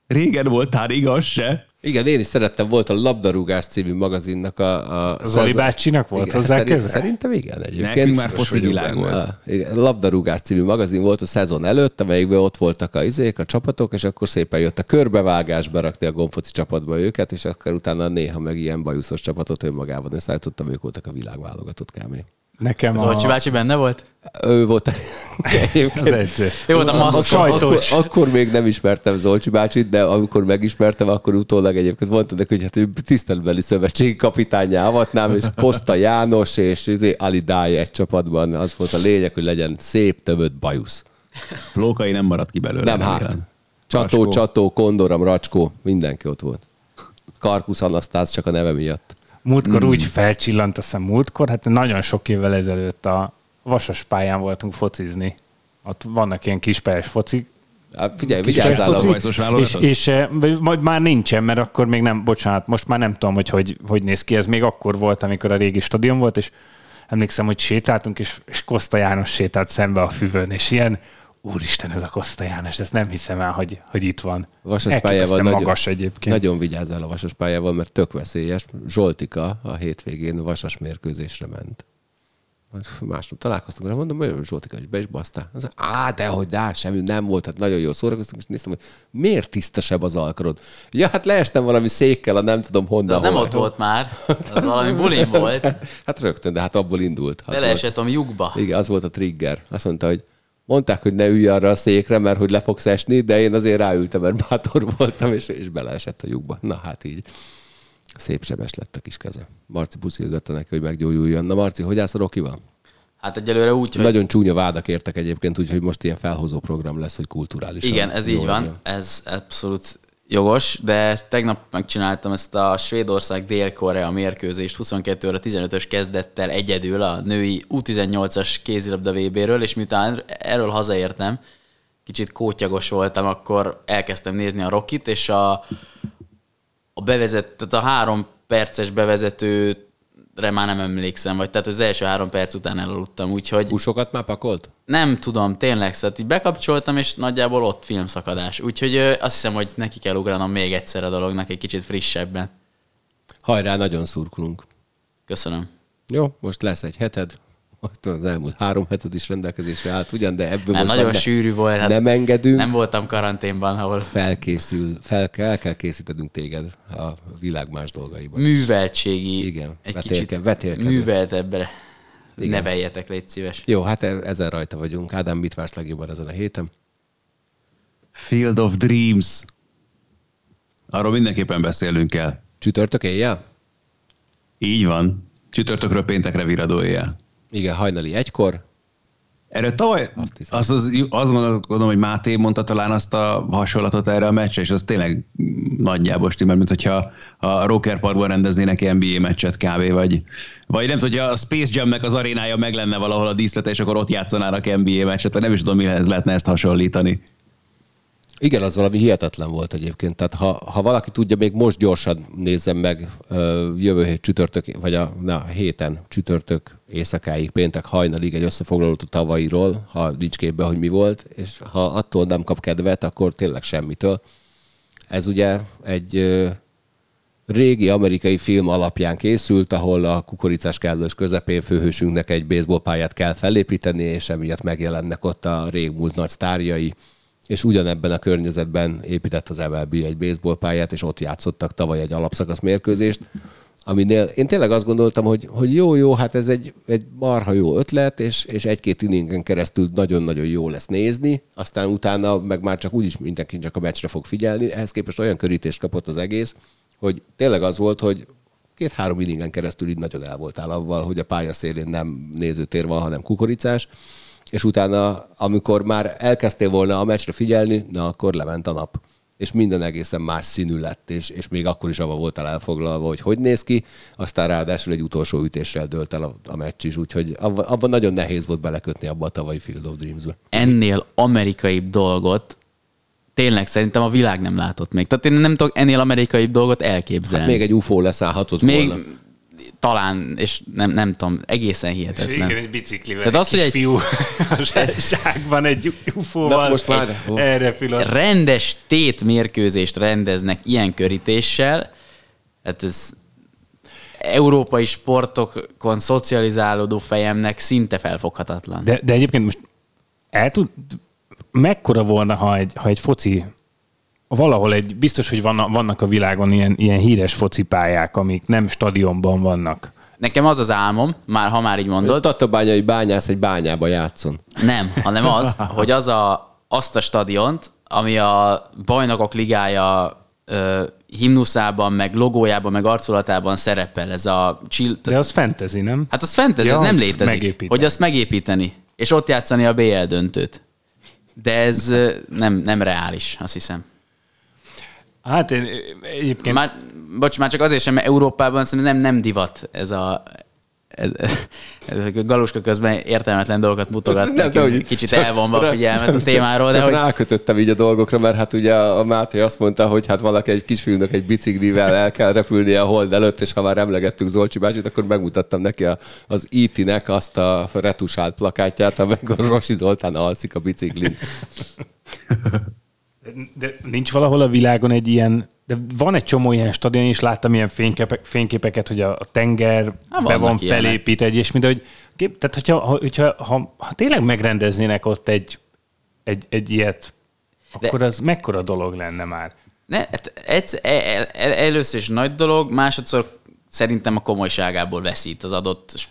Régen voltál, igaz se? Igen, én is szerettem, volt a Labdarúgás című magazinnak a... a Zoli bácsinak volt igen, hozzá szerint, köze? Szerintem igen egyébként. Nekünk már foci világ volt. Ah, igen, Labdarúgás című magazin volt a szezon előtt, amelyikben ott voltak a izék, a csapatok, és akkor szépen jött a körbevágás, berakti a gomfoci csapatba őket, és akkor utána néha meg ilyen bajuszos csapatot önmagában összeállítottam, ők voltak a világválogatott kámé. Nekem a... Zolcsi bácsi benne volt? Ő volt <laughs> <laughs> Az edző. Ő volt a sajtós. akkor, akkor, még nem ismertem Zolcsi bácsit, de amikor megismertem, akkor utólag egyébként mondta neki, hogy hát ő tiszteletbeli szövetségi kapitányá avatnám, és Kosta János és izé Ali Dáj egy csapatban. Az volt a lényeg, hogy legyen szép, többet bajusz. Lókai nem maradt ki belőle. Nem hát. remélem. Csató, Racskó. Csató, Kondoram, Racskó, mindenki ott volt. Karkusz Anasztáz csak a neve miatt. Múltkor Hmm. úgy felcsillant, azt hiszem múltkor, hát nagyon sok évvel ezelőtt a Vasas pályán voltunk focizni. Ott vannak ilyen kispályás focik, Hát figyelj, vigyázzál a... bajszos válogatott? és, és eh, majd már nincsen, mert akkor még nem, bocsánat, most már nem tudom, hogy hogy, hogy néz ki. Ez még akkor volt, amikor a régi stadion volt, és emlékszem, hogy sétáltunk, és, és Koszta János sétált szembe a füvön, és ilyen, úristen, ez a Koszta János, ezt nem hiszem el, hogy, hogy itt van. Vasas pályával nagyon, magas egyébként. Nagyon vigyázzál a vasas pályával, mert tök veszélyes. Zsoltika a hétvégén vasas mérkőzésre ment. Másnap találkoztunk, vele, mondom, hogy Zsoltika, hogy be is basztál. Az, Á, de hogy de, semmi nem volt, hát nagyon jól szórakoztunk, és néztem, hogy miért tisztesebb az alkarod. Ja, hát leestem valami székkel, a nem tudom honnan. De az nem hol- ott volt már, <laughs> az valami bulin volt. Hát rögtön, de hát abból indult. Beleesett a lyukba. Igen, az volt a trigger. Azt mondta, hogy mondták, hogy ne ülj arra a székre, mert hogy le fogsz esni, de én azért ráültem, mert bátor voltam, és, és beleesett a lyukba. Na hát így. Szép sebes lett a kis keze. Marci puszilgatta neki, hogy meggyógyuljon. Na Marci, hogy állsz a Rokival? Hát egyelőre úgy, hogy Nagyon csúnya vádak értek egyébként, úgyhogy most ilyen felhozó program lesz, hogy kulturális. igen, ez így van, ez abszolút jogos, de tegnap megcsináltam ezt a Svédország Dél-Korea mérkőzést 22 óra 15-ös kezdettel egyedül a női U18-as kézilabda VB-ről, és miután erről hazaértem, kicsit kótyagos voltam, akkor elkezdtem nézni a Rokit, és a, a bevezet, tehát a három perces bevezetőre már nem emlékszem, vagy tehát az első három perc után elaludtam, úgyhogy Húsokat már pakolt? nem tudom, tényleg, szóval így bekapcsoltam, és nagyjából ott filmszakadás. Úgyhogy ö, azt hiszem, hogy neki kell ugranom még egyszer a dolognak, egy kicsit frissebben. Hajrá, nagyon szurkolunk. Köszönöm. Jó, most lesz egy heted. Az elmúlt három heted is rendelkezésre állt ugyan, de ebből Nem, most nagyon ne- sűrű volt. Hát nem engedünk. Nem voltam karanténban, ahol felkészül, fel kell, kell készítenünk téged a világ más dolgaiban. műveltségi, Igen, egy vetélke- kicsit vetélkedő. műveltebbre neveljetek, légy szíves. Jó, hát e- ezzel rajta vagyunk. Ádám, mit vársz legjobban ezen a héten? Field of Dreams. Arról mindenképpen beszélnünk kell. Csütörtök éjjel? Így van. Csütörtökről péntekre viradó éjjel. Igen, hajnali egykor. Erre tavaly, Azt hiszem. azt, az, azt gondolom, hogy Máté mondta talán azt a hasonlatot erre a meccsre, és az tényleg nagyjából stimmel, mint hogyha a Rocker Parkban rendeznének NBA meccset kb. Vagy, vagy nem tudom, hogy a Space Jamnek az arénája meg lenne valahol a díszlete, és akkor ott játszanának NBA meccset, vagy nem is tudom, mihez lehetne ezt hasonlítani. Igen, az valami hihetetlen volt egyébként. Tehát ha, ha valaki tudja, még most gyorsan nézzem meg jövő hét csütörtök, vagy a na, héten csütörtök éjszakáig, péntek hajnalig egy összefoglalót a tavalyiról, ha nincs képbe, hogy mi volt, és ha attól nem kap kedvet, akkor tényleg semmitől. Ez ugye egy régi amerikai film alapján készült, ahol a kukoricás kellős közepén főhősünknek egy baseballpályát kell felépíteni, és emiatt megjelennek ott a régmúlt nagy sztárjai, és ugyanebben a környezetben épített az MLB egy baseballpályát, és ott játszottak tavaly egy alapszakasz mérkőzést, aminél én tényleg azt gondoltam, hogy, hogy jó, jó, hát ez egy, egy marha jó ötlet, és, és egy-két inningen keresztül nagyon-nagyon jó lesz nézni, aztán utána meg már csak úgyis mindenki csak a meccsre fog figyelni, ehhez képest olyan körítést kapott az egész, hogy tényleg az volt, hogy két-három inningen keresztül így nagyon el voltál avval, hogy a pálya szélén nem nézőtér van, hanem kukoricás, és utána, amikor már elkezdtél volna a meccsre figyelni, na akkor lement a nap és minden egészen más színű lett, és, és még akkor is avval voltál elfoglalva, hogy hogy néz ki, aztán ráadásul egy utolsó ütéssel dőlt el a, a meccs is, úgyhogy abban, abban nagyon nehéz volt belekötni abba a tavalyi Field of Dreams-be. Ennél amerikai dolgot tényleg szerintem a világ nem látott még. Tehát én nem tudok ennél amerikai dolgot elképzelni. Hát még egy UFO leszállhatott még volna. Talán, és nem, nem tudom, egészen És hihetetlen. igen, egy biciklivel, Tehát egy az, hogy egy- fiú a zsákban egy ufóval, most már- erre pillanat. rendes tét mérkőzést rendeznek ilyen körítéssel, hát ez európai sportokon szocializálódó fejemnek szinte felfoghatatlan. De, de egyébként most el tud, mekkora volna, ha egy, ha egy foci, valahol egy, biztos, hogy vannak, a világon ilyen, ilyen híres focipályák, amik nem stadionban vannak. Nekem az az álmom, már ha már így mondod, Tatabányai bányász egy bányába játszon. nem, hanem az, <laughs> hogy az a, azt a stadiont, ami a bajnokok ligája ö, himnuszában, meg logójában, meg arculatában szerepel, ez a chill, De az fantasy, nem? Hát az fantasy, Ja, ez nem hogy létezik. megépíteni. Hogy azt megépíteni, és ott játszani a BL döntőt. De ez nem, nem reális, azt hiszem. Hát én egyébként... Már, bocs, már csak azért sem, mert Európában szerintem nem, nem divat ez a ez, ez, ez a Galuska közben értelmetlen dolgokat mutogat, Nem, de hogy- kicsit csak- elvonva a figyelmet a csak- témáról, de csak hogy rákötöttem így a dolgokra, mert hát ugye a Máté azt mondta, hogy hát valaki egy kisfiúnak egy biciklivel el kell repülnie a hold előtt, és ha már emlegettük Zolcsi bácsit, akkor megmutattam neki a, az IT-nek azt a retusált plakátját, amikor Rosi Zoltán alszik a biciklin. <laughs> De nincs valahol a világon egy ilyen, de van egy csomó ilyen stadion, és láttam ilyen fényképek, fényképeket, hogy a a tenger Há, be van felépítve, egy, és mind, hogy tehát hogyha, ha, hogyha ha, ha, tényleg megrendeznének ott egy, egy, egy ilyet, De- akkor az mekkora dolog lenne már? ne, hát egyszer, el, el, először is nagy dolog, másodszor szerintem a komolyságából veszít az adott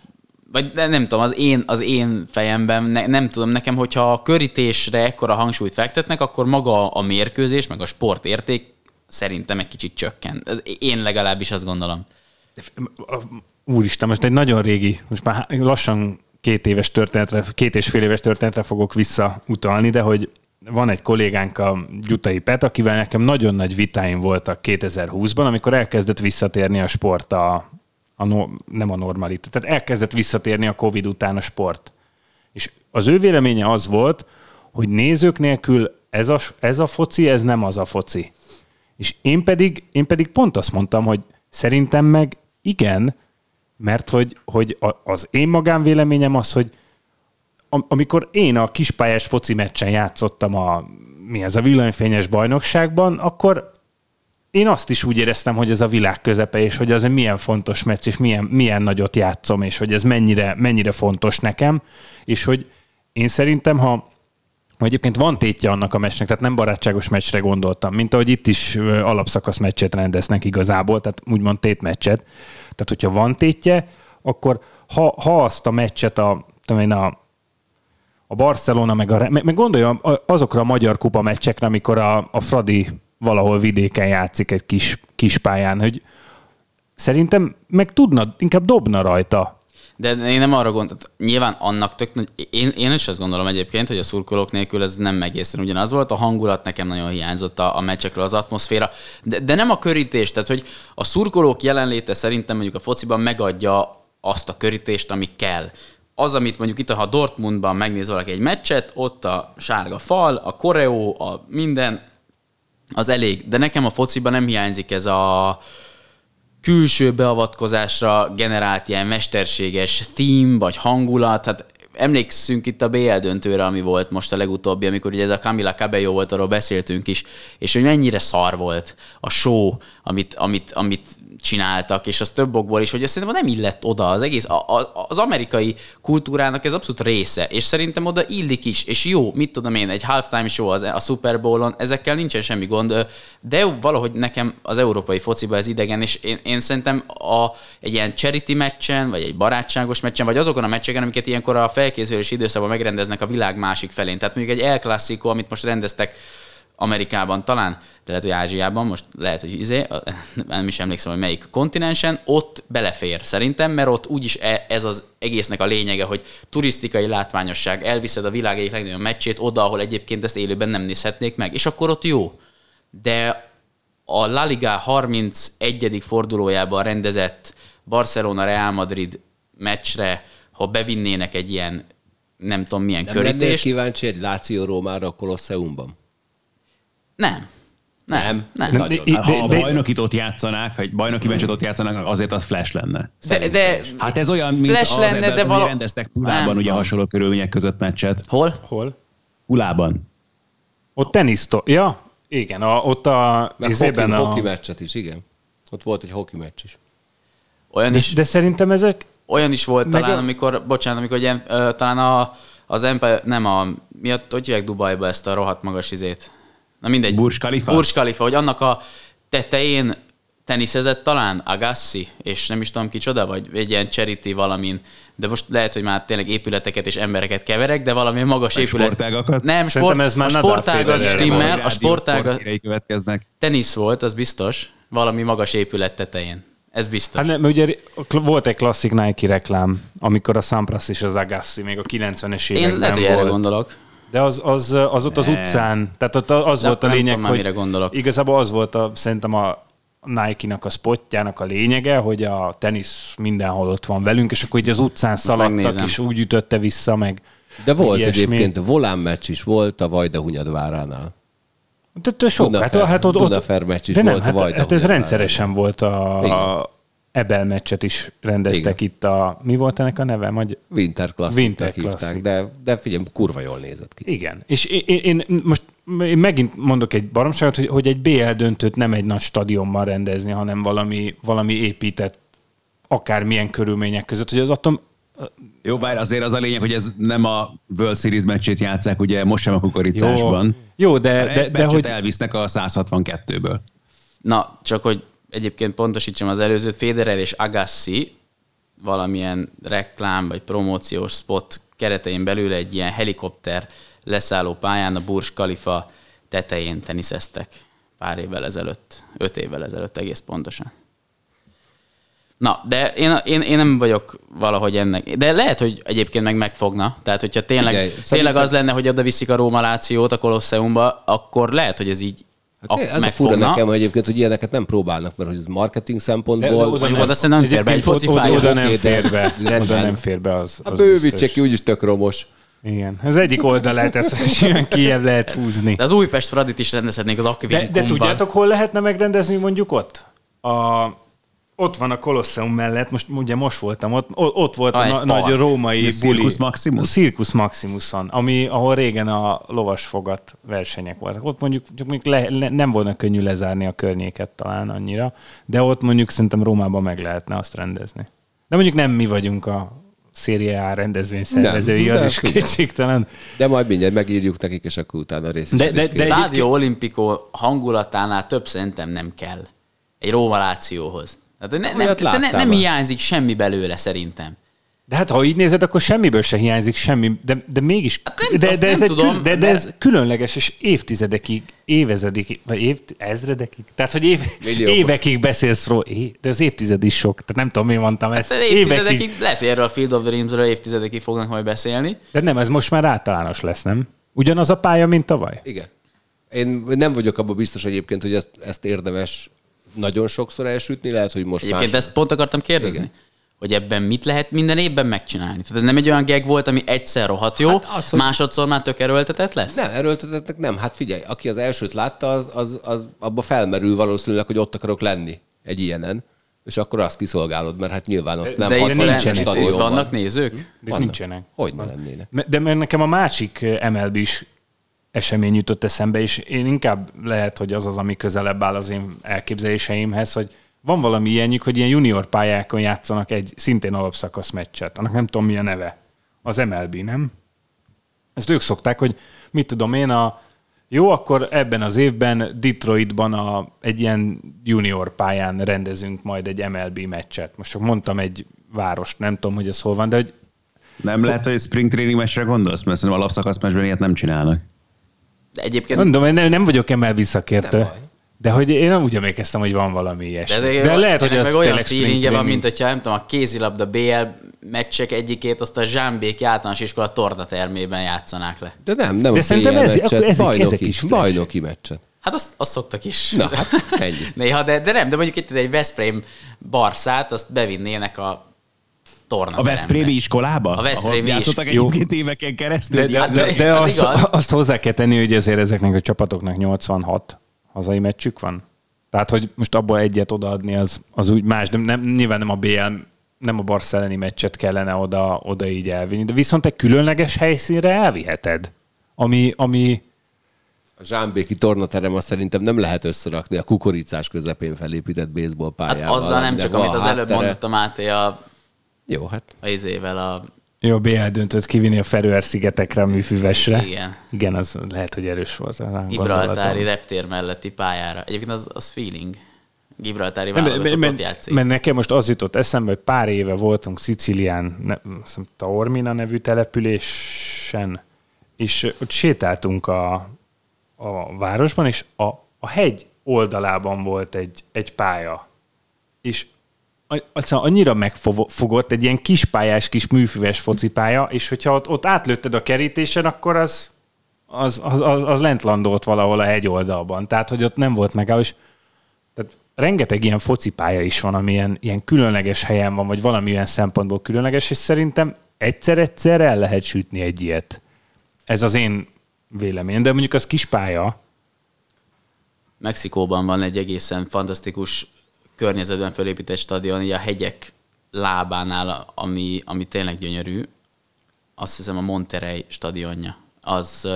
vagy nem tudom, az én, az én fejemben, ne, nem tudom, nekem, hogyha a körítésre ekkora hangsúlyt fektetnek, akkor maga a mérkőzés, meg a sportérték szerintem egy kicsit csökken. Én legalábbis azt gondolom. Úristen, most egy nagyon régi, most már lassan két éves történetre, két és fél éves történetre fogok visszautalni, de hogy van egy kollégánk, a Gyutai Pet, akivel nekem nagyon nagy vitáim voltak 2020-ban, amikor elkezdett visszatérni a sport a, a no, nem a normalitás, tehát elkezdett visszatérni a Covid után a sport. És az ő véleménye az volt, hogy nézők nélkül ez a, ez a foci, ez nem az a foci. És én pedig, én pedig pont azt mondtam, hogy szerintem meg igen, mert hogy, hogy az én magánvéleményem az, hogy am- amikor én a kispályás foci meccsen játszottam a, mi ez a villanyfényes bajnokságban, akkor én azt is úgy éreztem, hogy ez a világ közepe, és hogy az egy milyen fontos meccs, és milyen, milyen nagyot játszom, és hogy ez mennyire, mennyire fontos nekem, és hogy én szerintem, ha ha egyébként van tétje annak a meccsnek, tehát nem barátságos meccsre gondoltam, mint ahogy itt is alapszakasz meccset rendeznek igazából, tehát úgymond tétmeccset. Tehát, hogyha van tétje, akkor ha, ha azt a meccset a, tudom a, a Barcelona, meg, a, meg, meg gondolja azokra a magyar kupa meccsekre, amikor a, a Fradi valahol vidéken játszik egy kis, kis pályán, hogy szerintem meg tudna, inkább dobna rajta. De én nem arra gondoltam, nyilván annak tök nagy, én, én is azt gondolom egyébként, hogy a szurkolók nélkül ez nem egészen ugyanaz volt, a hangulat nekem nagyon hiányzott a, a meccsekről, az atmoszféra, de, de nem a körítés, tehát hogy a szurkolók jelenléte szerintem mondjuk a fociban megadja azt a körítést, ami kell. Az, amit mondjuk itt, ha Dortmundban megnéz valaki egy meccset, ott a sárga fal, a koreó, a minden, az elég. De nekem a fociban nem hiányzik ez a külső beavatkozásra generált ilyen mesterséges theme vagy hangulat. Hát emlékszünk itt a BL döntőre, ami volt most a legutóbbi, amikor ugye ez a Camila Cabello volt, arról beszéltünk is, és hogy mennyire szar volt a show, amit, amit, amit csináltak, és az több okból is, hogy ez szerintem nem illett oda az egész, a, a, az amerikai kultúrának ez abszolút része, és szerintem oda illik is, és jó, mit tudom én, egy halftime show az, a Super Bowl-on, ezekkel nincsen semmi gond, de valahogy nekem az európai fociba ez idegen, és én, én szerintem a, egy ilyen charity meccsen, vagy egy barátságos meccsen, vagy azokon a meccseken, amiket ilyenkor a felkészülés időszakban megrendeznek a világ másik felén. Tehát mondjuk egy El amit most rendeztek Amerikában talán, de lehet, hogy Ázsiában, most lehet, hogy izé, nem is emlékszem, hogy melyik kontinensen, ott belefér szerintem, mert ott úgyis e- ez az egésznek a lényege, hogy turisztikai látványosság, elviszed a világ egyik legnagyobb meccsét oda, ahol egyébként ezt élőben nem nézhetnék meg, és akkor ott jó. De a La Liga 31. fordulójában rendezett Barcelona-Real Madrid meccsre, ha bevinnének egy ilyen nem tudom milyen Nem körítést. kíváncsi egy Láció Rómára a Kolosseumban? Nem. Nem. Nem. Nem, Nagyon. de- Ha a de- bajnokit ott játszanák, hogy bajnoki meccset ott játszanak, azért az flash lenne. De, de Hát ez olyan, mint Flash az lenne, ebben, de hogy vala- rendeztek Pulában, ugye hasonló körülmények között meccset. hol? Hol? Pulában. Ott tenisztó. Ja, igen, a, ott a... Hoki, a... hoki meccset is, igen. Ott volt egy hoki meccs is. Olyan De, is, de szerintem ezek... olyan is volt talán, a- amikor, bocsánat, amikor ilyen, ö, talán a, az Empire, nem a, miatt, hogy hívják Dubajba ezt a rohadt magas izét? Na mindegy. Burj Khalifa? Burj Khalifa, hogy annak a tetején teniszezett talán Agassi, és nem is tudom kicsoda, vagy egy ilyen charity valamin, de most lehet, hogy már tényleg épületeket és embereket keverek, de valami magas Meg épület. sportágakat? Nem, sport, ez már a sportág az stimmel, a sportág az következnek. tenisz volt, az biztos, valami magas épület tetején. Ez biztos. Hát nem, mert ugye volt egy klasszik Nike reklám, amikor a Sampras és az Agassi még a 90-es években Én lehet, hogy volt. erre gondolok. De az, az, az ott az utcán, tehát ott az De volt a lényeg, tudom hogy mire gondolok. igazából az volt a, szerintem a Nike-nak a spotjának a lényege, hogy a tenisz mindenhol ott van velünk, és akkor így az utcán szaladtak, megnézem. és úgy ütötte vissza meg. De volt ilyesmi. egyébként volán meccs is volt a Vajda Hunyadváránál. De, de sok, Dunafer- hát, hát ott, ott, Dunafer meccs is de nem, volt a hát, Vajda hát ez rendszeresen volt a, Igen. A Ebel meccset is rendeztek Igen. itt a, mi volt ennek a neve? Magy- Winter Classic-nek Winter hívták, Classic. de, de figyelj, kurva jól nézett ki. Igen. És én, én, én most én megint mondok egy baromságot, hogy, hogy egy BL döntőt nem egy nagy stadionban rendezni, hanem valami, valami épített akármilyen körülmények között, hogy az atom Jó, bár azért az a lényeg, hogy ez nem a World Series meccsét játszák, ugye most sem a kukoricásban. Jó, de, De, de, de hogy elvisznek a 162-ből. Na, csak hogy egyébként pontosítsam az előzőt, Federer és Agassi valamilyen reklám vagy promóciós spot keretein belül egy ilyen helikopter leszálló pályán a Burj Khalifa tetején teniszeztek pár évvel ezelőtt, öt évvel ezelőtt egész pontosan. Na, de én, én, én nem vagyok valahogy ennek. De lehet, hogy egyébként meg megfogna. Tehát, hogyha tényleg, Figyelj, tényleg az lenne, hogy oda viszik a Róma Lációt a Kolosseumba, akkor lehet, hogy ez így Hát ak- ez a fura nekem egyébként, hogy ilyeneket nem próbálnak, mert hogy ez marketing de, szempontból... Mondjuk oda szerintem nem fér be egy foci oda, oda nem de fér be. Oda nem fér be az, a az bővítse ki, úgyis tök romos. Igen. Az egyik oldalát ezt <laughs> simán kijebb lehet húzni. De az Újpest Fradit is rendezhetnénk az De, Akvinkumban. de tudjátok, hol lehetne megrendezni mondjuk ott? A, ott van a Kolosseum mellett, most ugye most voltam ott, ott volt Ah, a, egy na, nagy római A buli. Circus Maximus? A Circus Maximuson, ami, ahol régen a lovasfogat versenyek voltak. Ott mondjuk csak mondjuk le, le, nem volna könnyű lezárni a környéket talán annyira, de ott mondjuk szerintem Rómában meg lehetne azt rendezni. De mondjuk nem mi vagyunk a Serie A rendezvény szervezői, Nem, az de is kétségtelen. De majd mindjárt megírjuk nekik, és akkor utána De- részesítést. de- de- Stádió Olimpico hangulatánál több szerintem nem kell. Egy Róma Lációhoz. Tehát ne, nem, láttál nem már? hiányzik semmi belőle szerintem. De hát ha így nézed, akkor semmiből se hiányzik semmi, de, de mégis, Hát nem- de, de, ez nem egy tudom, kül, de, de mert- ez különleges, és évtizedekig, évezredekig, vagy év, ezredekig, tehát hogy év, évekig beszélsz róla, é, de az évtized is sok, tehát nem tudom, mi mondtam ezt. Tehát évtizedekig, lehet, hogy erről a Field of Dreams-ről évtizedekig fognak majd beszélni. De nem, ez most már általános lesz, nem? Ugyanaz a pálya, mint tavaly? Igen. Én nem vagyok abban biztos egyébként, hogy ezt, ezt érdemes nagyon sokszor elsütni, lehet, hogy most Egyébként más... ezt pont akartam kérdezni. Igen. Hogy ebben mit lehet minden évben megcsinálni? Tehát ez nem egy olyan gag volt, ami egyszer rohadt jó, Hát az, hogy- másodszor már tök erőltetett lesz? Nem, erőltetettek nem. Hát figyelj, aki az elsőt látta, az, az, az abba felmerül valószínűleg, hogy ott akarok lenni egy ilyenen, és akkor azt kiszolgálod, mert hát nyilván ott nem De itt, hatalmas nincsenek. itt, stadion van. vannak nézők? De Vannak. nincsenek. Hogy ne lennének? De mert nekem a másik MLB is esemény jutott eszembe, és én inkább lehet, hogy az az, ami közelebb áll az én elképzeléseimhez, hogy van valami ilyenjük, hogy ilyen junior pályákon játszanak egy szintén alapszakasz meccset. Annak nem tudom mi a neve. Az MLB, nem? Ezt ők szokták, hogy mit tudom én, a jó, akkor ebben az évben Detroitban a, egy ilyen junior pályán rendezünk majd egy MLB meccset. Most csak mondtam egy várost, nem tudom, hogy ez hol van, de hogy Nem lehet, hogy spring training meccsre gondolsz, mert szerintem alapszakasz meccsben ilyet nem csinálnak. De egyébként mondom, én nem, nem vagyok MLB szakértő. De hogy én nem úgy emlékeztem, hogy van valami ilyesmi. De, De, de lehet, hogy az meg olyan feelingje van, mint hogyha nem tudom, a kézilabda BL meccsek egyikét azt a Zsámbéki általános iskola tornatermében játszanák le. De nem, nem De a szerintem BL ez- meccset, ezek- bajnoki, ezek is bajnoki meccset. Hát azt, azt szoktak is. Na, hát ennyi. <laughs> Néha, de, de nem, de mondjuk itt egy Veszprém barszát, azt bevinnének a torna A Veszprémi iskolába? A Veszprémi is. egyébként éveken keresztül? De, de, Hát, de, de az azt, igaz. azt hozzá kell tenni, hogy azért ezeknek a csapatoknak 86 hazai meccsük van. Tehát, hogy most abból egyet odaadni, az, az úgy más, de nem, nyilván nem a BL, nem a Barca elleni meccset kellene oda, oda így elvinni, de viszont egy különleges helyszínre elviheted, ami, ami A Zsámbéki tornaterem azt szerintem nem lehet összerakni a kukoricás közepén felépített baseball Hát pályával. azzal nem csak, amit az előbb mondott a Máté a, Jó, hát a izével a jó BL döntött kivinni a Feröer-szigetekre a műfüvesre. Igen. Igen, az lehet, hogy erős volt. Gibraltári reptér melletti pályára. Egyébként az, az feeling. Gibraltári válogatott mert, játszik. mert nekem most az jutott eszembe, hogy pár éve voltunk Szicilián, ne, hiszem, Taormina nevű településen, és ott sétáltunk a, a városban, és a, a hegy oldalában volt egy, egy pálya. És annyira megfogott, egy ilyen kispályás, kis műfüves focipálya, és hogyha ott, ott átlőtted a kerítésen, akkor az, az, az, az, az lent landolt valahol a hegy oldalban. Tehát, hogy ott nem volt megálló, és tehát rengeteg ilyen focipálya is van, ami ilyen, ilyen különleges helyen van, vagy valamilyen szempontból különleges, és szerintem egyszer-egyszer el lehet sütni egy ilyet. Ez az én véleményem, de mondjuk az kis pálya, Mexikóban van egy egészen fantasztikus környezetben felépített stadion, így a hegyek lábánál, ami, ami tényleg gyönyörű. Azt hiszem a Monterrey stadionja. Az,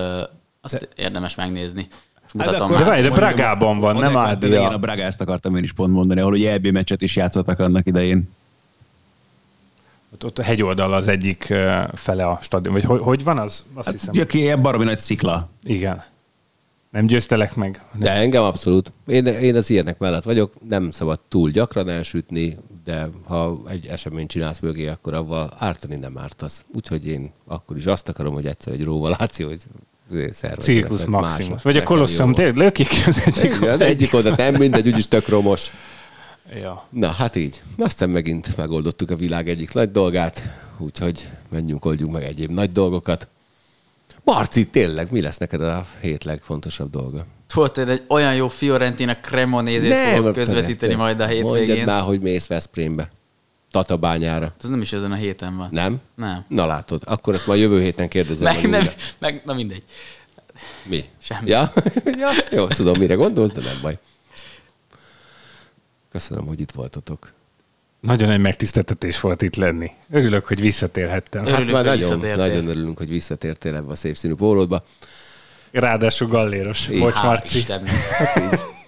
azt de, érdemes megnézni. Most mutatom Hát de várj, de Bragában van, nem Ádlia. Igen, a Bragást akartam én is pont mondani, ahol ugye EB meccset is játszottak annak idején. ott, ott a hegyoldal az egyik fele a stadion, vagy hogy, hogy van az? Azt hiszem. Ugye ki baromi nagy szikla. Igen. Nem győztelek meg? De engem abszolút. Én, én az ilyenek mellett vagyok. Nem szabad túl gyakran elsütni, de ha egy eseményt csinálsz mögé, akkor avval ártani nem ártasz. Úgyhogy én akkor is azt akarom, hogy egyszer egy róvaláció, hogy Cirkusz Maximus. mások. Vagy a Kolosszum, tényleg lökik az egyik. Igen, az egyik oda nem mindegy, úgyis tök romos. Ja. Na, hát így. Aztán megint megoldottuk a világ egyik nagy dolgát, úgyhogy menjünk, oldjunk meg egyéb nagy dolgokat. Marci, tényleg, mi lesz neked a hét legfontosabb dolga? Volt egy olyan jó Fiorentina Cremonézét fogok közvetíteni te- majd a Mondjad hétvégén. már, hogy mész Veszprémbe. Tatabányára. Ez nem is ezen a héten van. Nem? Nem. Na látod, akkor ezt majd jövő héten kérdezem Meg, nem, meg, na mindegy. Mi? Semmi. Ja? <laughs> ja? Jó, tudom, mire gondolsz, de nem baj. Köszönöm, hogy itt voltatok. Nagyon egy megtiszteltetés volt itt lenni. Örülök, hogy visszatérhettem. Örülök, hát már hogy nagyon, nagyon örülünk, hogy visszatértél ebbe a szép színű pólódba. Ráadásul galléros. Így. Bocs, Marci. Istennek.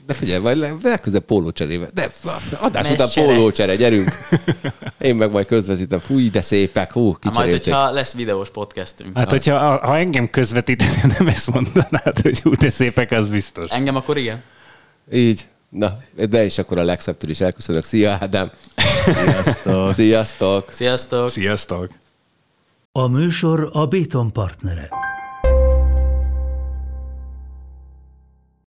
De figyelj, vagy le- legközelebb pólócserébe. De adás után pólócsere, gyerünk. Én meg majd közvetítem. Fúj, de szépek. Hú, Hát majd, hogyha lesz videós podcastünk. Hát, hogyha ha engem közvetíteni, <laughs> nem ezt mondanád, hogy hú, de szépek, az biztos. Engem akkor igen. Így. Na, de is akkor a legszebbtől is elköszönök. Szia, Ádám. Sziasztok. Sziasztok. Sziasztok! Sziasztok! A műsor a Béton partnere.